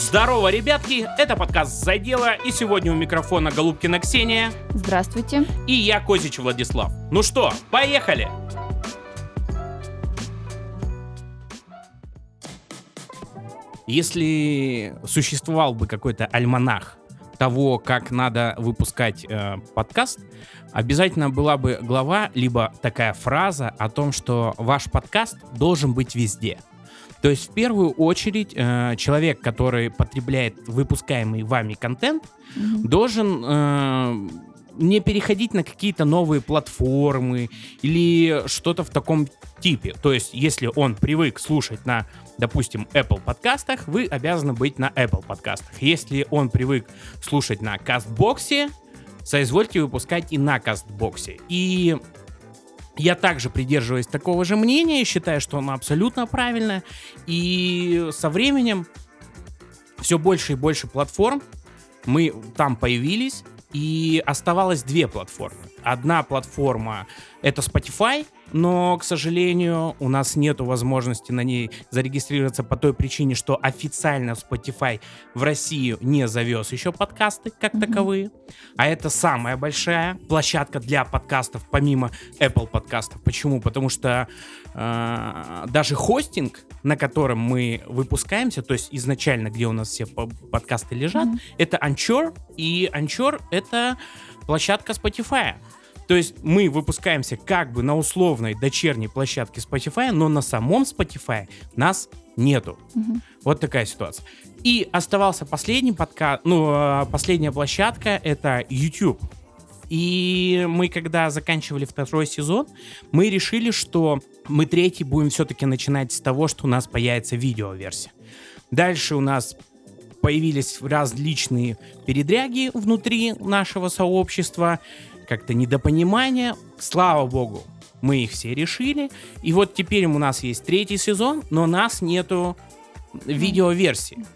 Здорово, ребятки! Это подкаст «За дело» и сегодня у микрофона Голубкина Ксения Здравствуйте. и я, Козич Владислав. Ну что, поехали! Если существовал бы какой-то альманах того, как надо выпускать э, подкаст, обязательно была бы глава, либо такая фраза о том, что ваш подкаст должен быть везде. То есть в первую очередь э, человек, который потребляет выпускаемый вами контент, Мгм. должен э, не переходить на какие-то новые платформы или что-то в таком типе. То есть, если он привык слушать на, допустим, Apple подкастах, вы обязаны быть на Apple подкастах. Если он привык слушать на Кастбоксе, соизвольте выпускать и на Кастбоксе. И я также придерживаюсь такого же мнения, считаю, что оно абсолютно правильное. И со временем все больше и больше платформ мы там появились, и оставалось две платформы. Одна платформа это Spotify, но, к сожалению, у нас нет возможности на ней зарегистрироваться по той причине, что официально Spotify в Россию не завез еще подкасты как Мгм. таковые. А это самая большая площадка для подкастов, помимо Apple подкастов. Почему? Потому что э, даже хостинг, на котором мы выпускаемся, то есть изначально, где у нас все по- подкасты лежат, Мгм. это Anchor, и Anchor — это площадка Spotify. То есть мы выпускаемся как бы на условной дочерней площадке Spotify, но на самом Spotify нас нету. Мгм. Вот такая ситуация. И оставался последний подка... ну, э, последняя площадка — это YouTube. И мы, когда заканчивали второй сезон, мы решили, что мы третий будем все-таки начинать с того, что у нас появится видеоверсия. Дальше у нас появились различные передряги внутри нашего сообщества, как-то недопонимание. Слава богу, мы их все решили. И вот теперь у нас есть третий сезон, но нас нету видеоверсии.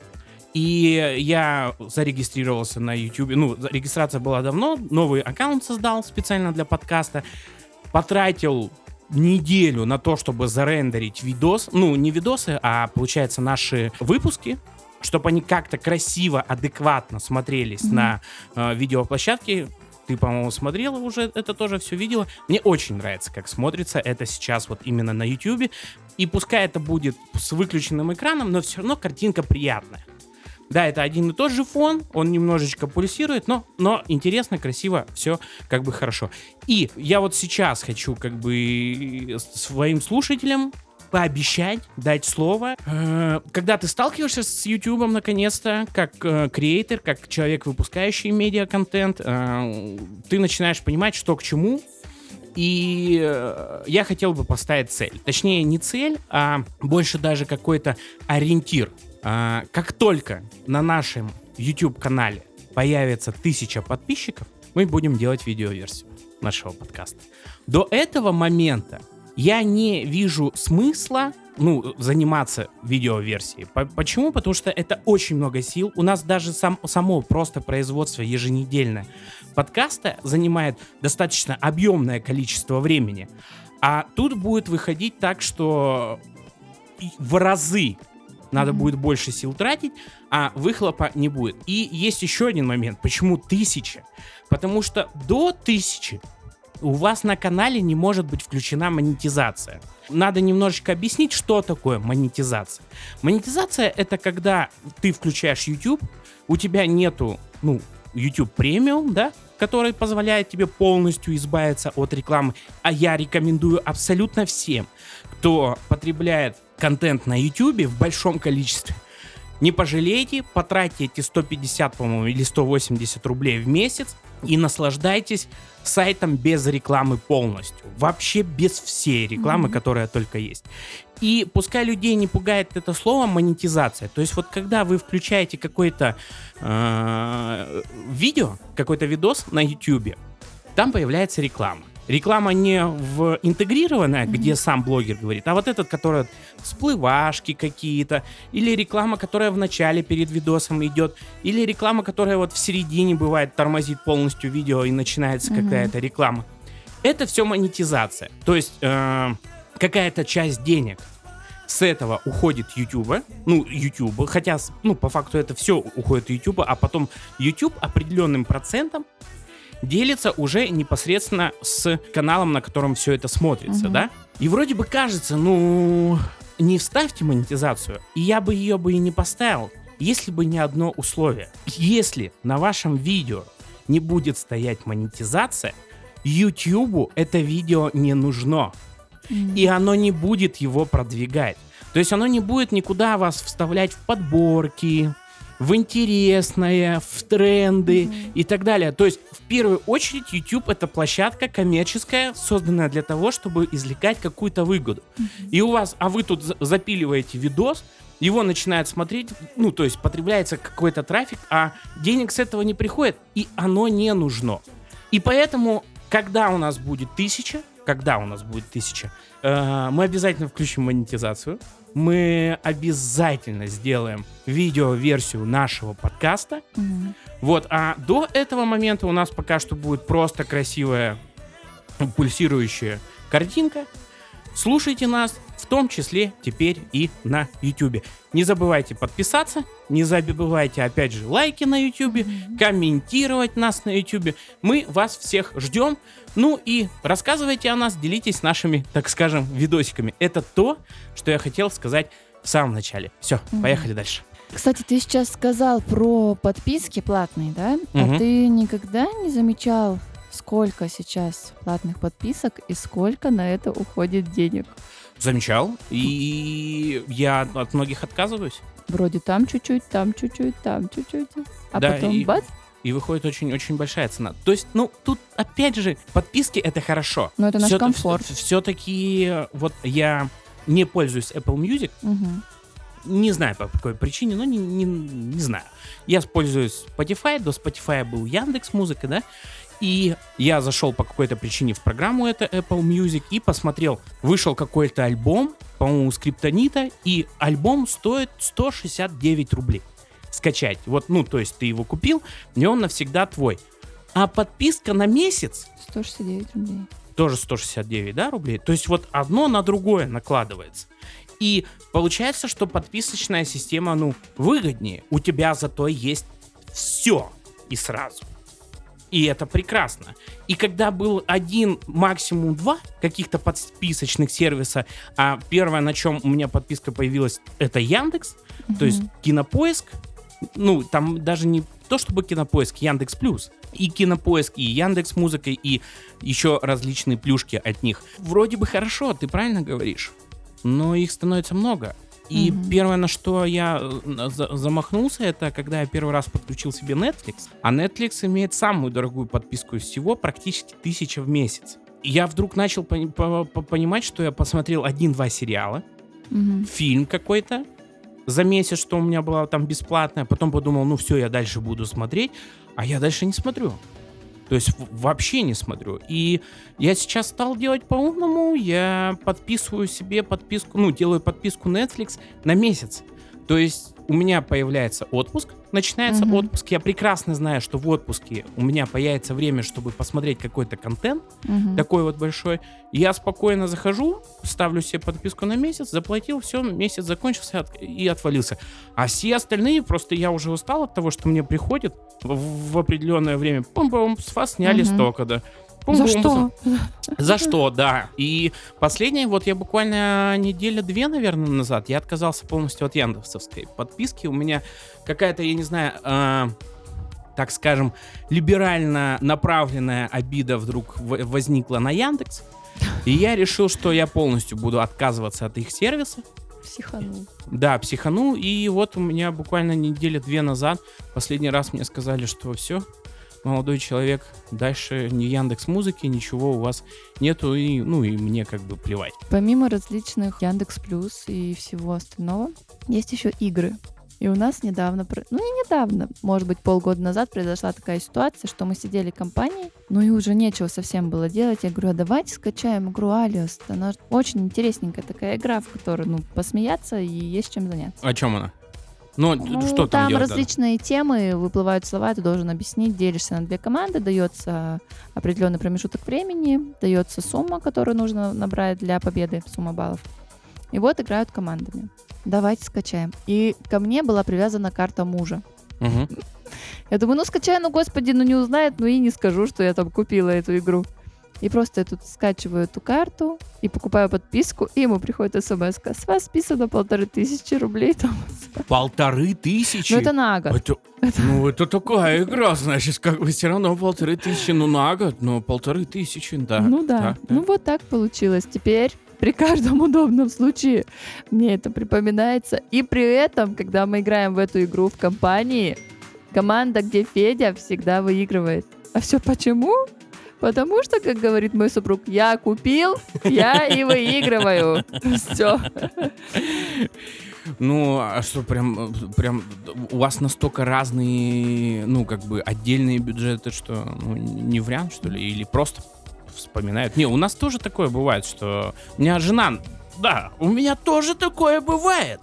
И я зарегистрировался на YouTube. Ну, регистрация была давно. Новый аккаунт создал специально для подкаста. Потратил неделю на то, чтобы зарендерить видос. Ну, не видосы, а, получается, наши выпуски чтобы они как-то красиво, адекватно смотрелись Мгм. на э, видеоплощадке. Ты, по-моему, смотрела уже, это тоже все видела. Мне очень нравится, как смотрится это сейчас вот именно на YouTube. И пускай это будет с выключенным экраном, но все равно картинка приятная. Да, это один и тот же фон, он немножечко пульсирует, но, но интересно, красиво, все как бы хорошо. И я вот сейчас хочу как бы своим слушателям пообещать, дать слово. Э, Когда ты сталкиваешься с YouTube наконец-то, как э, креатор, как человек, выпускающий медиа-контент, э, ты начинаешь понимать, что к чему, и я хотел бы поставить цель. Точнее, не цель, а больше даже какой-то ориентир. Как только на нашем YouTube-канале появится тысяча подписчиков, мы будем делать видеоверсию нашего подкаста. До этого момента я не вижу смысла ну, заниматься видеоверсией. По- Почему? Потому что это очень много сил. У нас даже сам, само просто производство еженедельное подкаста занимает достаточно объемное количество времени. А тут будет выходить так, что в разы надо Мгм. будет больше сил тратить, а выхлопа не будет. И есть еще один момент. Почему тысяча? Потому что до тысячи у вас на канале не может быть включена монетизация. Надо немножечко объяснить, что такое монетизация. Монетизация это когда ты включаешь YouTube, у тебя нету, ну, YouTube премиум, да, который позволяет тебе полностью избавиться от рекламы. А я рекомендую абсолютно всем, кто потребляет контент на YouTube в большом количестве, не пожалейте, потратьте эти 150, по-моему, или 180 рублей в месяц и наслаждайтесь сайтом без рекламы полностью. Вообще без всей рекламы, Мгм. которая только есть. И пускай людей не пугает это слово монетизация. То есть вот когда вы включаете какое-то э, видео, какой-то видос на YouTube, там появляется реклама. Реклама не в интегрированная, Мгм. где сам блогер говорит, а вот этот, который всплывашки какие-то, или реклама, которая в начале перед видосом идет, или реклама, которая вот в середине бывает тормозит полностью видео и начинается Мгм. какая-то реклама. Это все монетизация. То есть э, какая-то часть денег С этого уходит YouTube, ну, YouTube, хотя, ну, по факту это все уходит YouTube, а потом YouTube определенным процентом делится уже непосредственно с каналом, на котором все это смотрится, Мгм. да? И вроде бы кажется, ну, не вставьте монетизацию, и я бы ее бы и не поставил, если бы не одно условие. Если на вашем видео не будет стоять монетизация, YouTube это видео не нужно и оно не будет его продвигать. То есть оно не будет никуда вас вставлять в подборки, в интересное, в тренды Мгм. и так далее. То есть в первую очередь YouTube это площадка коммерческая, созданная для того, чтобы извлекать какую-то выгоду. И у вас, а вы тут за- запиливаете видос, его начинают смотреть, ну, то есть потребляется какой-то трафик, а денег с этого не приходит, и оно не нужно. И поэтому, когда у нас будет тысяча, когда у нас будет тысяча, э, мы обязательно включим монетизацию. Мы обязательно сделаем видео-версию нашего подкаста. Мгм. Вот, а до этого момента у нас пока что будет просто красивая пульсирующая картинка. Слушайте нас, в том числе теперь и на YouTube. Не забывайте подписаться, не забывайте, опять же, лайки на YouTube, комментировать нас на YouTube. Мы вас всех ждем. Ну и рассказывайте о нас, делитесь нашими, так скажем, видосиками. Это то, что я хотел сказать в самом начале. Все, Мгм. поехали дальше. Кстати, ты сейчас сказал про подписки платные, да? Мгм. А ты никогда не замечал, сколько сейчас платных подписок и сколько на это уходит денег? Замечал. И я от многих отказываюсь. Вроде там чуть-чуть, там чуть-чуть, там чуть-чуть. А Да, потом и- бац, И выходит очень-очень большая цена. То есть, ну, тут, опять же, подписки это хорошо. но это наш Всё- комфорт. вс- Все-таки вот я не пользуюсь Apple Music. Мгм. Не знаю по какой причине, но не, не, не знаю. Я пользуюсь Spotify. До Spotify был Яндекс Музыка, да? И я зашел по какой-то причине в программу это Apple Music и посмотрел. Вышел какой-то альбом, по-моему, Скриптонита, и альбом стоит 169 рублей скачать. Вот, ну, то есть ты его купил, и он навсегда твой. А подписка на месяц 169 рублей. тоже 169, да, рублей. То есть вот одно на другое накладывается. И получается, что подписочная система, ну, выгоднее. У тебя зато есть все и сразу. И это прекрасно. И когда был один, максимум два каких-то подписочных сервиса, а первое, на чем у меня подписка появилась, это Яндекс, то есть. Кинопоиск, ну, там даже не то чтобы Кинопоиск, Яндекс Плюс. И Кинопоиск, и Яндекс Музыка, и еще различные плюшки от них. Вроде бы хорошо, ты правильно говоришь, но их становится много. И Мгм. первое, на что я э, за- замахнулся, это когда я первый раз подключил себе Netflix. А Netflix имеет самую дорогую подписку из всего, практически тысяча в месяц. И я вдруг начал пони- по- по- понимать, что я посмотрел один-два сериала, Мгм. фильм какой-то за месяц, что у меня была там бесплатная. Потом подумал, ну все, я дальше буду смотреть. А я дальше не смотрю. То есть вообще не смотрю. И я сейчас стал делать по-умному. Я подписываю себе подписку, ну, делаю подписку Netflix на месяц. То есть у меня появляется отпуск, начинается Мгм. отпуск. Я прекрасно знаю, что в отпуске у меня появится время, чтобы посмотреть какой-то контент Мгм. такой вот большой. Я спокойно захожу, ставлю себе подписку на месяц, заплатил, все, месяц закончился и отвалился. А все остальные, просто я уже устал от того, что мне приходит в, в определенное время. Пум-пум, с вас сняли Мгм. столько, да. За Пум-пум, что? За что, да. И последнее, вот я буквально неделя-две, наверное, назад, я отказался полностью от яндексовской подписки. У меня какая-то, я не знаю, а, так скажем, либерально направленная обида вдруг возникла на Яндекс. И я решил, что я полностью буду отказываться от их сервиса. Психанул. Да, психанул. И вот у меня буквально неделя-две назад последний раз мне сказали, что все, молодой человек, дальше ни Яндекс Музыки, ничего у вас нету, и, ну и мне как бы плевать. Помимо различных Яндекс Плюс и всего остального, есть еще игры. И у нас недавно, ну не недавно, может быть полгода назад произошла такая ситуация, что мы сидели компанией, ну и уже нечего совсем было делать. Я говорю, а давайте скачаем игру Алиас. Она очень интересненькая такая игра, в которой, ну, посмеяться и есть чем заняться. О чем она? Ну, Ну, что там, делать надо? различные темы, выплывают слова, ты должен объяснить, делишься на две команды, дается определенный промежуток времени, дается сумма, которую нужно набрать для победы, сумма баллов. И вот играют командами. Давайте скачаем. И ко мне была привязана карта мужа. Мгм. Я думаю, ну скачаю, ну господи, ну не узнает, ну и не скажу, что я там купила эту игру. И просто я тут скачиваю эту карту и покупаю подписку, и ему приходит смс с вас списано полторы тысячи рублей там. Полторы тысячи? Ну это на год. Это- ну, это такая игра, значит, как бы все равно полторы тысячи, ну, на год, но полторы тысячи, да. ну да. Ну вот так получилось. Теперь при каждом удобном случае мне это припоминается. И при этом, когда мы играем в эту игру в компании, команда, где Федя, всегда выигрывает. А все почему? Потому что, как говорит мой супруг, я купил, я и выигрываю. Все. Ну, а что, прям, прям у вас настолько разные, ну, как бы отдельные бюджеты, что ну, не вариант, что ли? Или просто вспоминают? Не, у нас тоже такое бывает, что у меня жена... Да, у меня тоже такое бывает.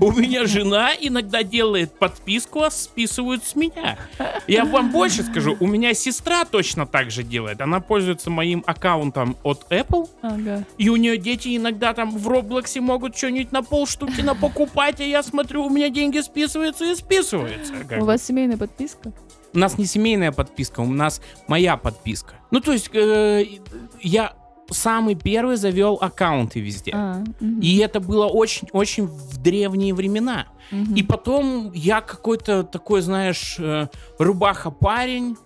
У меня жена иногда делает подписку, а списывают с меня. Я вам больше скажу, у меня сестра точно так же делает. Она пользуется моим аккаунтом от Apple, Ага. и у нее дети иногда там в Роблоксе могут что-нибудь на полштуки напокупать, а я смотрю, у меня деньги списываются и списываются. как У вас семейная подписка? У нас не семейная подписка, у нас моя подписка. Ну, то есть, э, я самый первый завел аккаунты везде. А, мгм, И это было очень-очень в древние времена. мгм. И потом я какой-то такой, знаешь, э, рубаха-парень.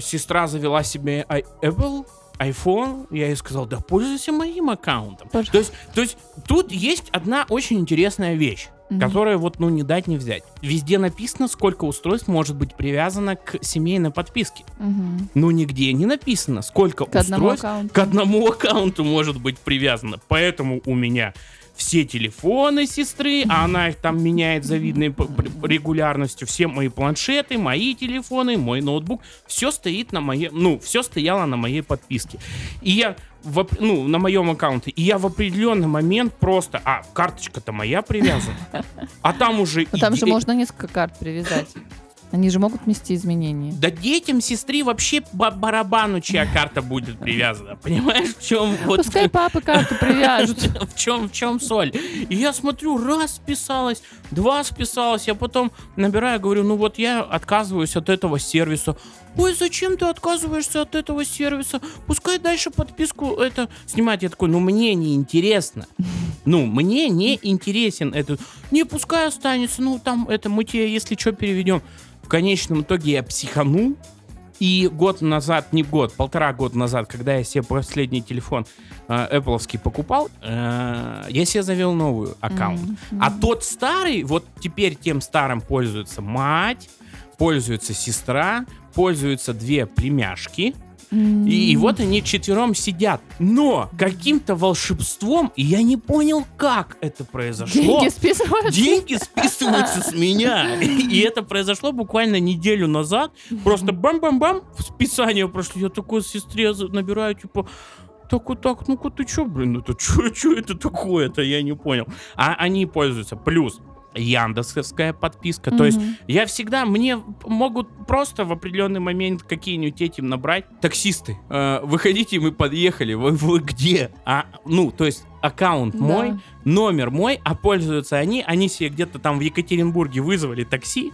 Сестра завела себе ай- Apple, iPhone. Я ей сказал, да пользуйся моим аккаунтом. Пожалуйста. То есть, то есть тут есть одна очень интересная вещь. Мгм. Которая вот, ну, не дать, не взять. Везде написано, сколько устройств может быть привязано к семейной подписке. Мгм. Но нигде не написано, сколько К одному устройств аккаунту. к одному аккаунту может быть привязано. Поэтому у меня все телефоны сестры, а она их там меняет завидной регулярностью, все мои планшеты, мои телефоны, мой ноутбук, все стоит на моей, ну, все стояло на моей подписке. И я в, ну, на моем аккаунте, и я в определенный момент просто, а, карточка-то моя привязана, а там уже... Но там же можно несколько карт привязать. Они же могут внести изменения. Да детям сестры вообще по барабану, чья карта будет привязана. Понимаешь, в чем вот Пускай папы карту привяжут. в чем в чем соль? И я смотрю, раз списалось, два списалось, я потом набираю, говорю, ну вот я отказываюсь от этого сервиса. Ой, зачем ты отказываешься от этого сервиса? Пускай дальше подписку это снимать. Я такой, ну мне не интересно. Ну, мне не интересен этот. Не, пускай останется. Ну, там это мы тебе, если что, переведем. В конечном итоге я психанул. И год назад, не год, полтора года назад, когда я себе последний телефон э, Apple покупал, э, я себе завел новый аккаунт. Мгм. А тот старый, вот теперь тем старым пользуется мать, пользуется сестра, пользуются две племяшки. И, и вот они четвером сидят. Но каким-то волшебством, и я не понял, как это произошло. Деньги списывают. Деньги списываются с меня. И это произошло буквально неделю назад. Просто бам-бам-бам, списание прошло. Я такой сестре набираю, типа, так вот так, ну-ка ты чё, блин, это чё, чё это такое-то, я не понял. А они пользуются. Плюс Яндексовская подписка. То есть я всегда, мне могут просто в определенный момент какие-нибудь этим набрать. Таксисты, э, выходите, мы подъехали, вы, вы где? А, ну, то есть аккаунт Да. мой, номер мой, а пользуются они, они себе где-то там в Екатеринбурге вызвали такси,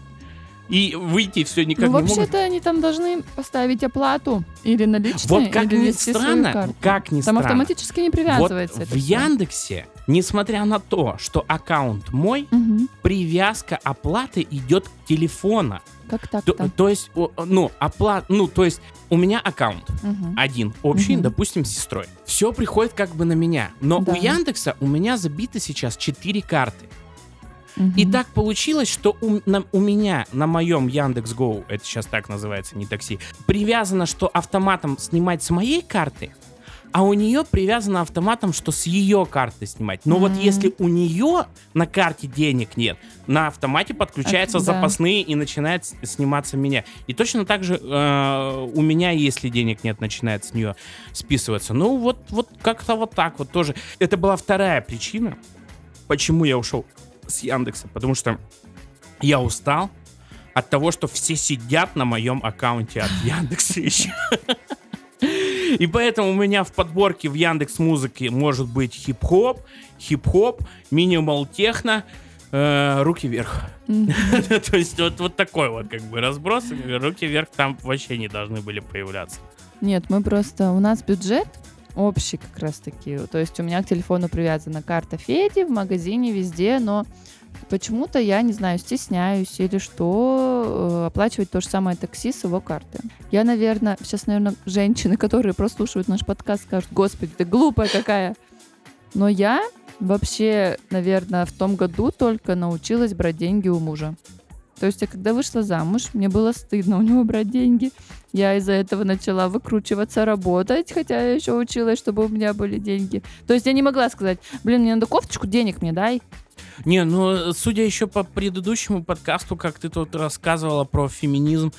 и выйти все никак Ну, не могут. вообще-то они там должны поставить оплату или наличные, Вот как или ни странно, как ни Там странно. автоматически не Вот привязывается это в всё. Яндексе, несмотря на то, что аккаунт мой, Мгм. привязка оплаты идет к телефону. Как То, так-то? то есть, ну, оплата, ну, то есть, у меня аккаунт Мгм. один общий, Мгм. допустим, с сестрой. Все приходит как бы на меня. Но Да. у Яндекса у меня забито сейчас 4 карты. Мгм. И так получилось, что у, на- у меня на моем Яндекс Гоу, это сейчас так называется, не такси, привязано, что автоматом снимать с моей карты, а у нее привязано автоматом, что с ее карты снимать. Но вот М. если у нее на карте денег нет, на автомате подключаются да. запасные и начинает сниматься меня. И точно так же э, у меня, если денег нет, начинает с нее списываться. Ну вот, вот как-то вот так вот тоже. Это была вторая причина, почему я ушел с Яндекса, потому что я устал от того, что все сидят на моем аккаунте от Яндекса еще. И поэтому у меня в подборке в Яндекс Музыке может быть хип-хоп, хип-хоп, минимал техно, э, руки вверх. То есть вот, вот такой вот как бы разброс. Руки вверх там вообще не должны были появляться. Нет, мы просто... У нас бюджет общий как раз таки. То есть у меня к телефону привязана карта Феди в магазине везде, но почему-то я, не знаю, стесняюсь или что, э, оплачивать то же самое такси с его карты. Я, наверное, сейчас, наверное, женщины, которые прослушивают наш подкаст, скажут, господи, ты глупая какая. Но я вообще, наверное, в том году только научилась брать деньги у мужа. То есть я когда вышла замуж, мне было стыдно у него брать деньги. Я из-за этого начала выкручиваться, работать, хотя я еще училась, чтобы у меня были деньги. То есть я не могла сказать, блин, мне надо кофточку, денег мне дай. Не, ну, судя еще по предыдущему подкасту, как ты тут рассказывала про феминизм,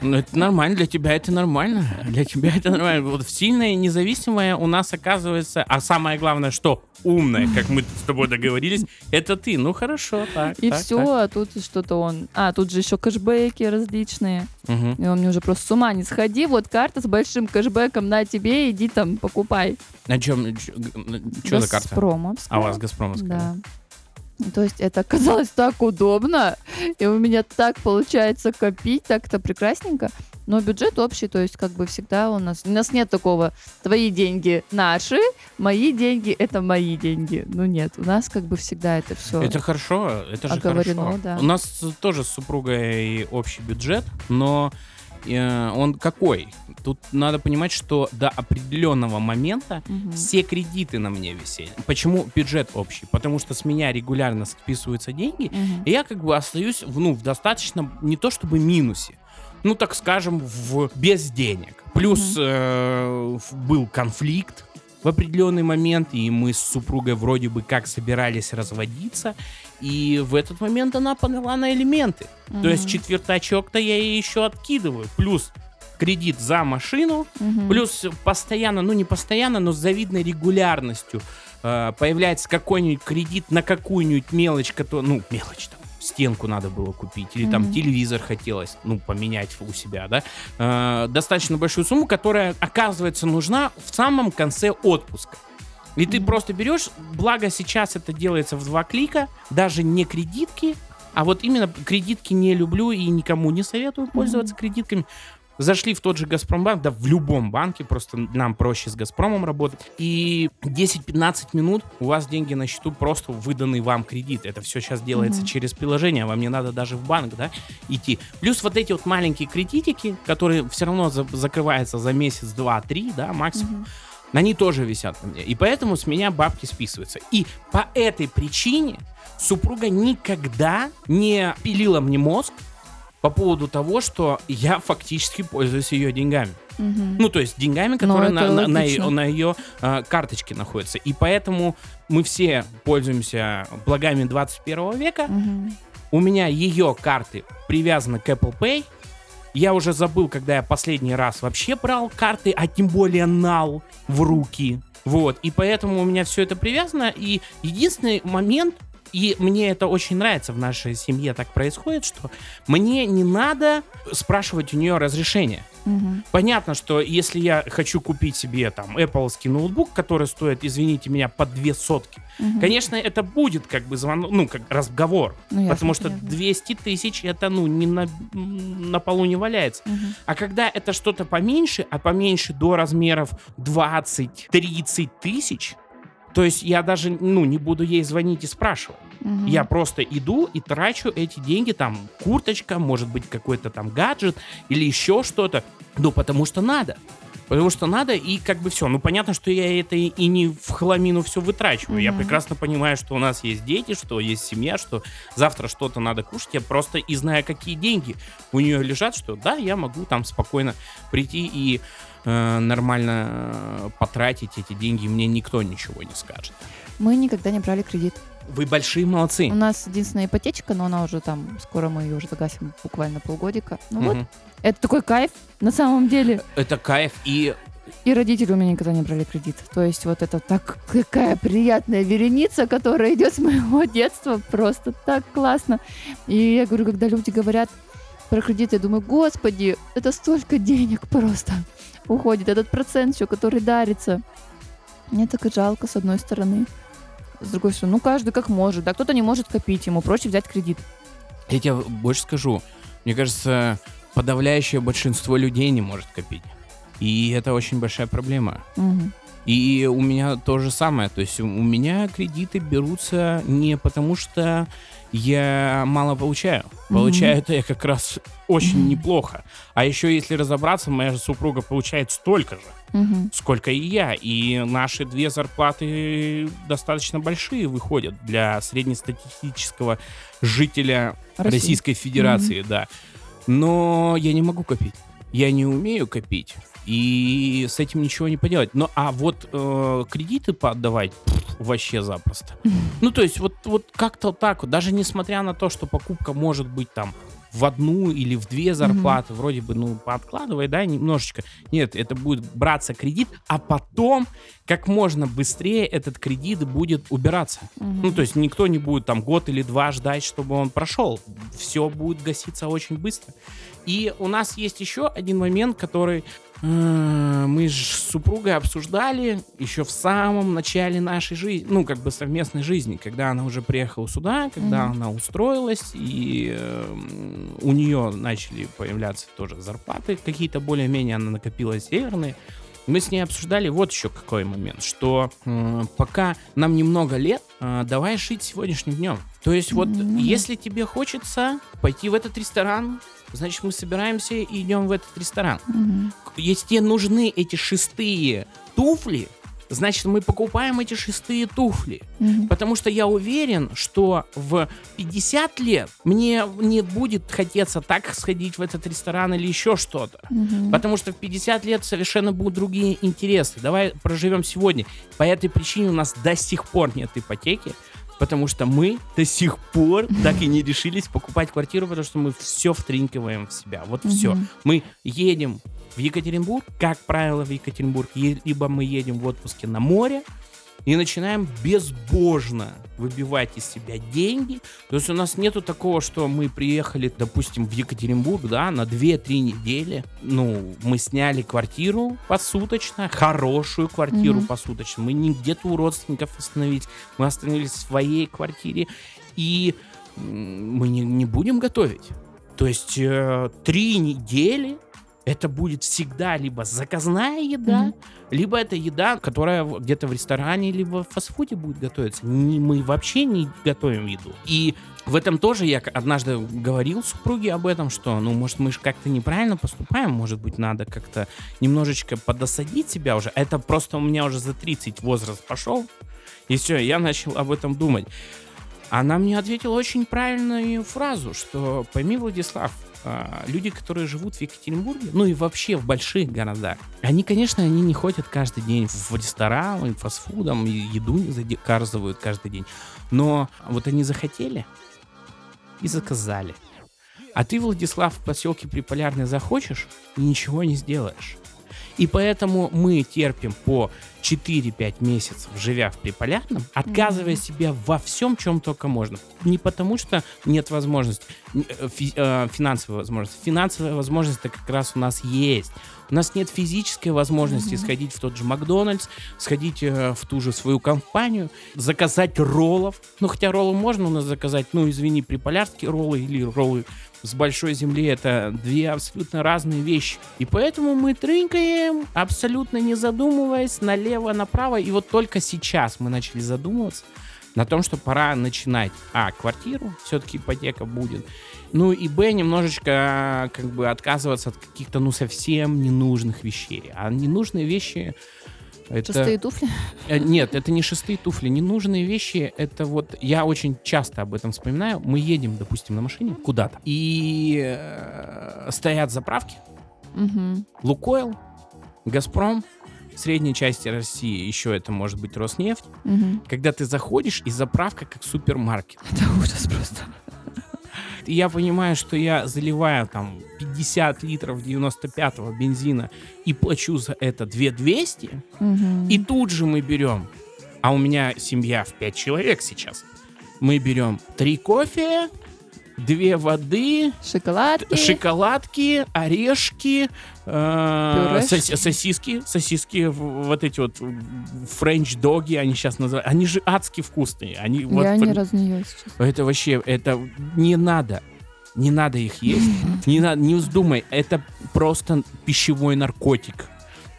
ну, это нормально, для тебя это нормально. Для тебя это нормально. Вот сильная, независимая у нас оказывается, а самое главное, что умная, как мы с тобой договорились, это ты. Ну, хорошо, так. И так, все, так. а тут что-то он... А, тут же еще кэшбэки различные. Мгм. И он мне уже просто с ума не сходи, вот карта с большим кэшбэком на тебе, иди там покупай. А чем, что за карта? Газпромовская. А у вас Газпромовская? Да. То есть это оказалось так удобно, и у меня так получается копить, так это прекрасненько. Но бюджет общий, то есть как бы всегда у нас... У нас нет такого, твои деньги наши, мои деньги это мои деньги. Ну нет, у нас как бы всегда это все. Это хорошо, это же Оговорено, хорошо. да. У нас тоже с супругой общий бюджет, но он какой? Тут надо понимать, что до определенного момента все кредиты на мне висели. Почему бюджет общий? Потому что с меня регулярно списываются деньги, и я как бы остаюсь в, ну, в достаточно не то чтобы минусе, ну так скажем, в без денег. Плюс э, в- был конфликт в определенный момент, и мы с супругой вроде бы как собирались разводиться, и в этот момент она подала на элементы. То есть четвертачок-то я ей еще откидываю. Плюс кредит за машину, Плюс постоянно, ну не постоянно, но с завидной регулярностью э, появляется какой-нибудь кредит на какую-нибудь мелочь, которую, ну, мелочь там, стенку надо было купить, или там Мгм. телевизор хотелось, ну, поменять у себя, да, Э, достаточно большую сумму, которая, оказывается, нужна в самом конце отпуска. И ты просто берешь, благо сейчас это делается в два клика, даже не кредитки, а вот именно кредитки не люблю и никому не советую пользоваться кредитками. Зашли в тот же Газпромбанк, да в любом банке, просто нам проще с Газпромом работать. И 10-15 минут у вас деньги на счету, просто выданный вам кредит. Это все сейчас делается Мгм. через приложение, вам не надо даже в банк, да, идти. Плюс вот эти вот маленькие кредитики, которые все равно за- закрываются за месяц, два, три, да, максимум. Они тоже висят на мне. И поэтому с меня бабки списываются. И по этой причине супруга никогда не пилила мне мозг по поводу того, что я фактически пользуюсь ее деньгами. Ну, то есть деньгами, которые Ну, на, на- на ее, на ее, а, карточке находятся. И поэтому мы все пользуемся благами 21 века. У меня ее карты привязаны к Apple Pay. Я уже забыл, когда я последний раз вообще брал карты, а тем более нал в руки. Вот. И поэтому у меня все это привязано. И единственный момент, и мне это очень нравится в нашей семье так происходит, что мне не надо спрашивать у нее разрешения. Понятно, что если я хочу купить себе там Apple ноутбук, который стоит, извините меня, по две сотки, конечно, это будет как бы звонок, ну, как разговор. Ну, ясно, потому что понятно. 200 тысяч это, ну, не на, на полу не валяется. А когда это что-то поменьше, а поменьше до размеров 20-30 тысяч, то есть я даже, ну, не буду ей звонить и спрашивать. Я просто иду и трачу эти деньги, там, курточка, может быть, какой-то там гаджет или еще что-то. Ну, потому что надо. Потому что надо, и как бы все. Ну, понятно, что я это и не в хламину все вытрачиваю. Я Мгм. прекрасно понимаю, что у нас есть дети, что есть семья, что завтра что-то надо кушать. Я просто и знаю, какие деньги у нее лежат, что да, я могу там спокойно прийти и э, нормально э, потратить эти деньги, мне никто ничего не скажет. Мы никогда не брали кредит. Вы большие молодцы. У нас единственная ипотечка, но она уже там, скоро мы ее уже загасим буквально полгодика. Ну вот, Мгм. это такой кайф на самом деле. Это кайф. И И родители у меня никогда не брали кредит. То есть вот это так какая приятная вереница, которая идет с моего детства. Просто так классно. И я говорю, когда люди говорят, про кредиты, я думаю, господи, это столько денег просто уходит, этот процент еще, который дарится. Мне так и жалко, с одной стороны. С другой стороны, ну каждый как может, да, кто-то не может копить, ему проще взять кредит. Я тебе больше скажу. Мне кажется, подавляющее большинство людей не может копить. И это очень большая проблема. Мгм. И у меня то же самое. То есть у меня кредиты берутся не потому, что я мало получаю. Получаю это я как раз очень Мгм. неплохо. А еще, если разобраться, моя супруга получает столько же, Мгм. сколько и я. И наши две зарплаты достаточно большие выходят для среднестатистического жителя России. Российской Федерации, да. Но я не могу копить. Я не умею копить. И с этим ничего не поделать. Но а вот э, кредиты поотдавать пф, вообще запросто. Ну, то есть, вот, вот как-то так вот, даже несмотря на то, что покупка может быть там в одну или в две зарплаты, вроде бы, ну, пооткладывай, да, немножечко. Нет, это будет браться кредит, а потом как можно быстрее этот кредит будет убираться. Мгм. Ну, то есть никто не будет там год или два ждать, чтобы он прошел. Все будет гаситься очень быстро. И у нас есть еще один момент, который мы же с супругой обсуждали еще в самом начале нашей жизни, ну, как бы совместной жизни, когда она уже приехала сюда, когда Мгм. она устроилась, и э, у нее начали появляться тоже зарплаты какие-то более-менее, она накопила северные. Мы с ней обсуждали вот еще какой момент, что э, пока нам немного лет, э, давай жить сегодняшним днем. То есть вот да. если тебе хочется пойти в этот ресторан, значит мы собираемся и идем в этот ресторан. Мгм. Если тебе нужны эти шестые туфли, значит мы покупаем эти шестые туфли. Мгм. Потому что я уверен, что в 50 лет мне не будет хотеться так сходить в этот ресторан или еще что-то. Мгм. Потому что в 50 лет совершенно будут другие интересы. Давай проживем сегодня. По этой причине у нас до сих пор нет ипотеки. Потому что мы до сих пор так и не решились покупать квартиру, потому что мы все втринкиваем в себя. Вот все. Мгм. Мы едем в Екатеринбург, как правило, в Екатеринбург, либо мы едем в отпуске на море и начинаем безбожно выбивать из себя деньги. То есть у нас нету такого, что мы приехали, допустим, в Екатеринбург, да, на 2-3 недели. Ну, мы сняли квартиру посуточно, хорошую квартиру Мгм. посуточно. Мы не где-то у родственников остановились, мы остановились в своей квартире. И мы не, не будем готовить. То есть э, три недели это будет всегда либо заказная еда, Мгм. либо это еда, которая где-то в ресторане, либо в фастфуде будет готовиться. Не- мы вообще не готовим еду. И в этом тоже я однажды говорил супруге об этом, что, ну, может, мы же как-то неправильно поступаем, может быть, надо как-то немножечко подосадить себя уже. Это просто у меня уже за 30 возраст пошел, и все, я начал об этом думать. Она мне ответила очень правильную фразу, что пойми, Владислав, люди, которые живут в Екатеринбурге, ну и вообще в больших городах, они, конечно, они не ходят каждый день в ресторан, фастфудом, еду не заказывают каждый день. Но вот они захотели и заказали. А ты, Владислав, в поселке Приполярный захочешь и ничего не сделаешь. И поэтому мы терпим по 4-5 месяцев, живя в Приполярном, отказывая Мгм. себе во всем, чем только можно. Не потому, что нет возможности, э, фи- э, финансовой возможности. Финансовая возможность это как раз у нас есть. У нас нет физической возможности Мгм. сходить в тот же Макдональдс, сходить э, в ту же свою компанию, заказать роллов. Ну, хотя роллы можно у нас заказать, ну, извини, приполярские роллы или роллы с большой земли это две абсолютно разные вещи. И поэтому мы трынкаем, абсолютно не задумываясь, налево-направо. И вот только сейчас мы начали задумываться на том, что пора начинать, а, квартиру, все-таки ипотека будет, ну и, б, немножечко как бы отказываться от каких-то, ну, совсем ненужных вещей. А ненужные вещи... Это... Шестые туфли. Э, Нет, это не шестые туфли. Ненужные вещи, это вот... Я очень часто об этом вспоминаю. Мы едем, допустим, на машине куда-то, и э, стоят заправки. Мгм. Лукойл, Газпром, в средней части России еще это может быть Роснефть. Мгм. Когда ты заходишь, и заправка как супермаркет. Это ужас просто. И я понимаю, что я заливаю там 50 литров 95-го бензина и плачу за это 2200, Мгм. И тут же мы берем, а у меня семья в 5 человек сейчас, мы берем три кофе, две воды, Шоколадки. шоколадки, орешки, э, сос- сосиски, сосиски, вот эти вот french dog и, они сейчас называют, они же адски вкусные, они вот Я пр- ни разу не ела сейчас. это вообще, это не надо, не надо их есть, не надо, не вздумай, это просто пищевой наркотик.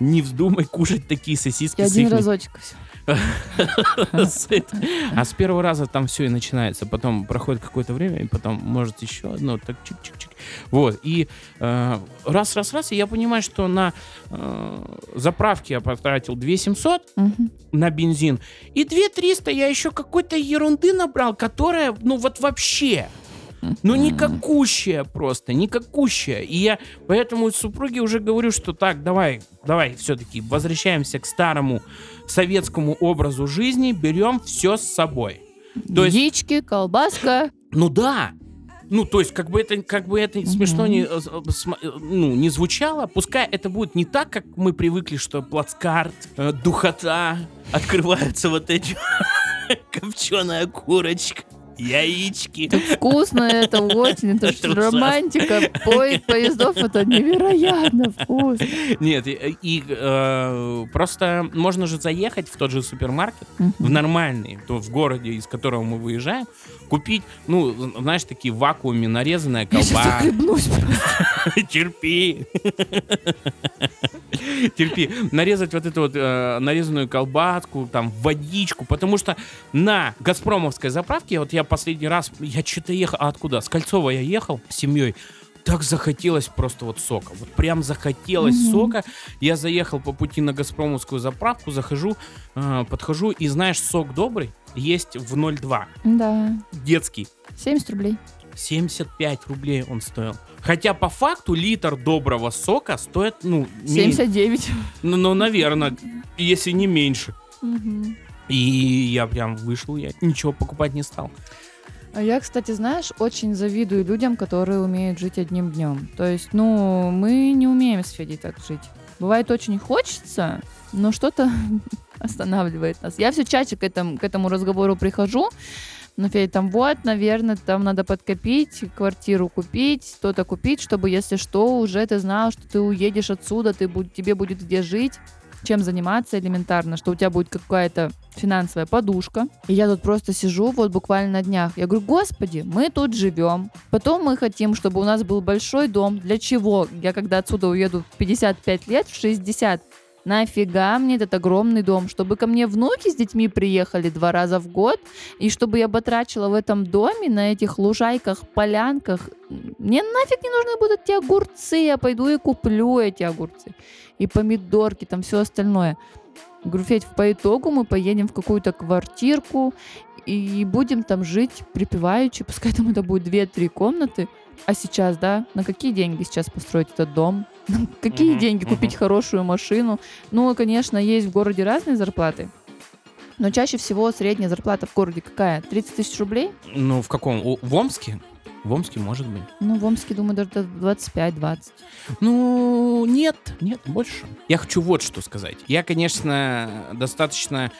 Не вздумай кушать такие сосиски Я один разочек все. А с первого раза там все и начинается. Потом проходит какое-то время, и потом, может, еще одно, так чик-чик-чик. Вот. И э, раз-раз-раз, и я понимаю, что на э, заправке я потратил 2 700 на бензин, и 2 300 я еще какой-то ерунды набрал, которая, ну вот вообще... Ну, никакущая просто, никакущая. И я поэтому супруге уже говорю, что так, давай, давай, все-таки возвращаемся к старому советскому образу жизни, берем все с собой. То есть- Яички, колбаска. Ну да. Ну, то есть, как бы это, как бы это смешно не, э, см- э, ну, не звучало, пускай это будет не так, как мы привыкли, что плацкарт, э, духота, открываются вот эти копченая курочка, яички. Так вкусно это очень, это ж Трусас. романтика. Поезд поездов это невероятно вкусно. Нет, и, и, э, просто можно же заехать в тот же супермаркет, Мгм. в нормальный, то в городе, из которого мы выезжаем, купить, ну, знаешь, такие вакууме нарезанная Я сейчас. Терпи. Терпи. Нарезать вот эту вот э, нарезанную колбаску, там, водичку, потому что на Газпромовской заправке, вот я последний раз, я что-то ехал, а откуда? С Кольцова я ехал с семьей, так захотелось просто вот сока. Вот прям захотелось Мгм. сока. Я заехал по пути на Газпромовскую заправку, захожу, э, подхожу, и знаешь, сок добрый есть в 0,2. Да. Детский. 70 рублей. 75 рублей он стоил. Хотя по факту литр доброго сока стоит, ну, не- 79. ну, ну, наверное, если не меньше. И я прям вышел, я ничего покупать не стал. А я, кстати, знаешь, очень завидую людям, которые умеют жить одним днем. То есть, ну, мы не умеем с Федей так жить. Бывает очень хочется, но что-то останавливает нас. Я все чаще к этому, к этому разговору прихожу. Ну, Федя, там вот, наверное, там надо подкопить, квартиру купить, что-то купить, чтобы, если что, уже ты знал, что ты уедешь отсюда, ты, тебе будет где жить, чем заниматься элементарно, что у тебя будет какая-то финансовая подушка. И я тут просто сижу вот буквально на днях. Я говорю, господи, мы тут живем. Потом мы хотим, чтобы у нас был большой дом. Для чего? Я когда отсюда уеду в 55 лет, в 60, нафига мне этот огромный дом? Чтобы ко мне внуки с детьми приехали два раза в год, и чтобы я потрачила в этом доме, на этих лужайках, полянках. Мне нафиг не нужны будут эти огурцы, я пойду и куплю эти огурцы. И помидорки, там все остальное. Говорю, Федь, по итогу мы поедем в какую-то квартирку и будем там жить припеваючи. Пускай там это будет 2-3 комнаты. А сейчас, да, на какие деньги сейчас построить этот дом? На какие Мгм, деньги купить мгм. хорошую машину? Ну, конечно, есть в городе разные зарплаты. Но чаще всего средняя зарплата в городе какая? 30 тысяч рублей? Ну, в каком? В Омске? В Омске, может быть. Ну, в Омске, думаю, даже до 25-20. Ну, нет, нет, больше. Я хочу вот что сказать. Я, конечно, достаточно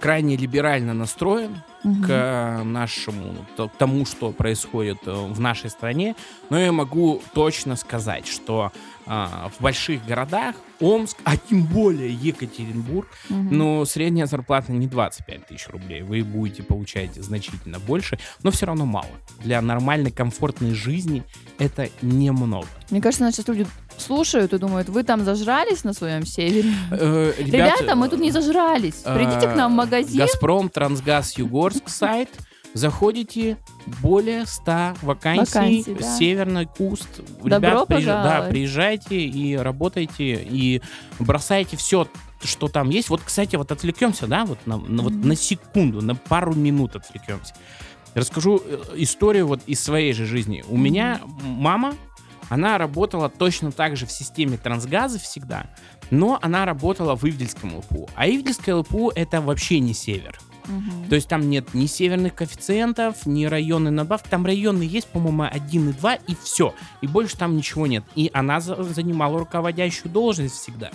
крайне либерально настроен Мгм. к нашему, т- тому, что происходит э, в нашей стране, но я могу точно сказать, что а, в больших городах, Омск, а тем более Екатеринбург, Мгм. ну, средняя зарплата не 25 тысяч рублей, вы будете получать значительно больше, но все равно мало. Для нормальной, комфортной жизни это немного. Мне кажется, сейчас люди слушают и думают, вы там зажрались на своем севере? Э, Ребята, мы тут не зажрались. Придите к нам в магазин. Газпром, Трансгаз, Югорск сайт. Заходите, более 100 вакансий, Вакансий, да. Северный Куст. Добро приезж- Да, приезжайте и работайте, и бросайте все, что там есть. Вот, кстати, вот отвлекемся, да, вот на, на- вот Мгм. на секунду, на пару минут отвлекемся. Расскажу э, историю вот из своей же жизни. У Мгм. меня мама, она работала точно так же в системе Трансгаза всегда, но она работала в Ивдельском ЛПУ. А Ивдельское ЛПУ это вообще не север. То есть там нет ни северных коэффициентов, ни районной надбавки. Там районы есть, по-моему, 1 и 2, и все. И больше там ничего нет. И она за- занимала руководящую должность всегда.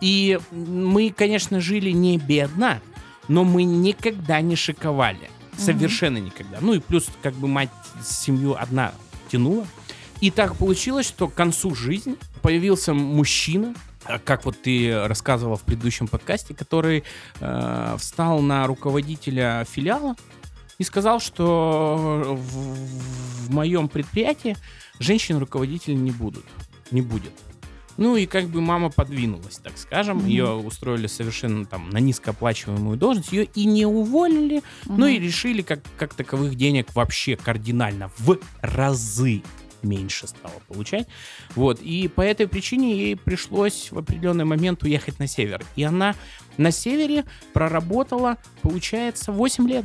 И мы, конечно, жили не бедно, но мы никогда не шиковали. Совершенно никогда. Ну и плюс, как бы мать семью одна тянула. И так получилось, что к концу жизни появился мужчина, как вот ты рассказывала в предыдущем подкасте, который э, встал на руководителя филиала и сказал, что в, в моем предприятии женщин-руководителей не будут, не будет. Ну и как бы мама подвинулась, так скажем. Mm-hmm. Ее устроили совершенно там на низкооплачиваемую должность. Ее и не уволили, mm-hmm. но и решили как, как таковых денег вообще кардинально в разы меньше стало получать. Вот. И по этой причине ей пришлось в определенный момент уехать на север. И она на севере проработала, получается, 8 лет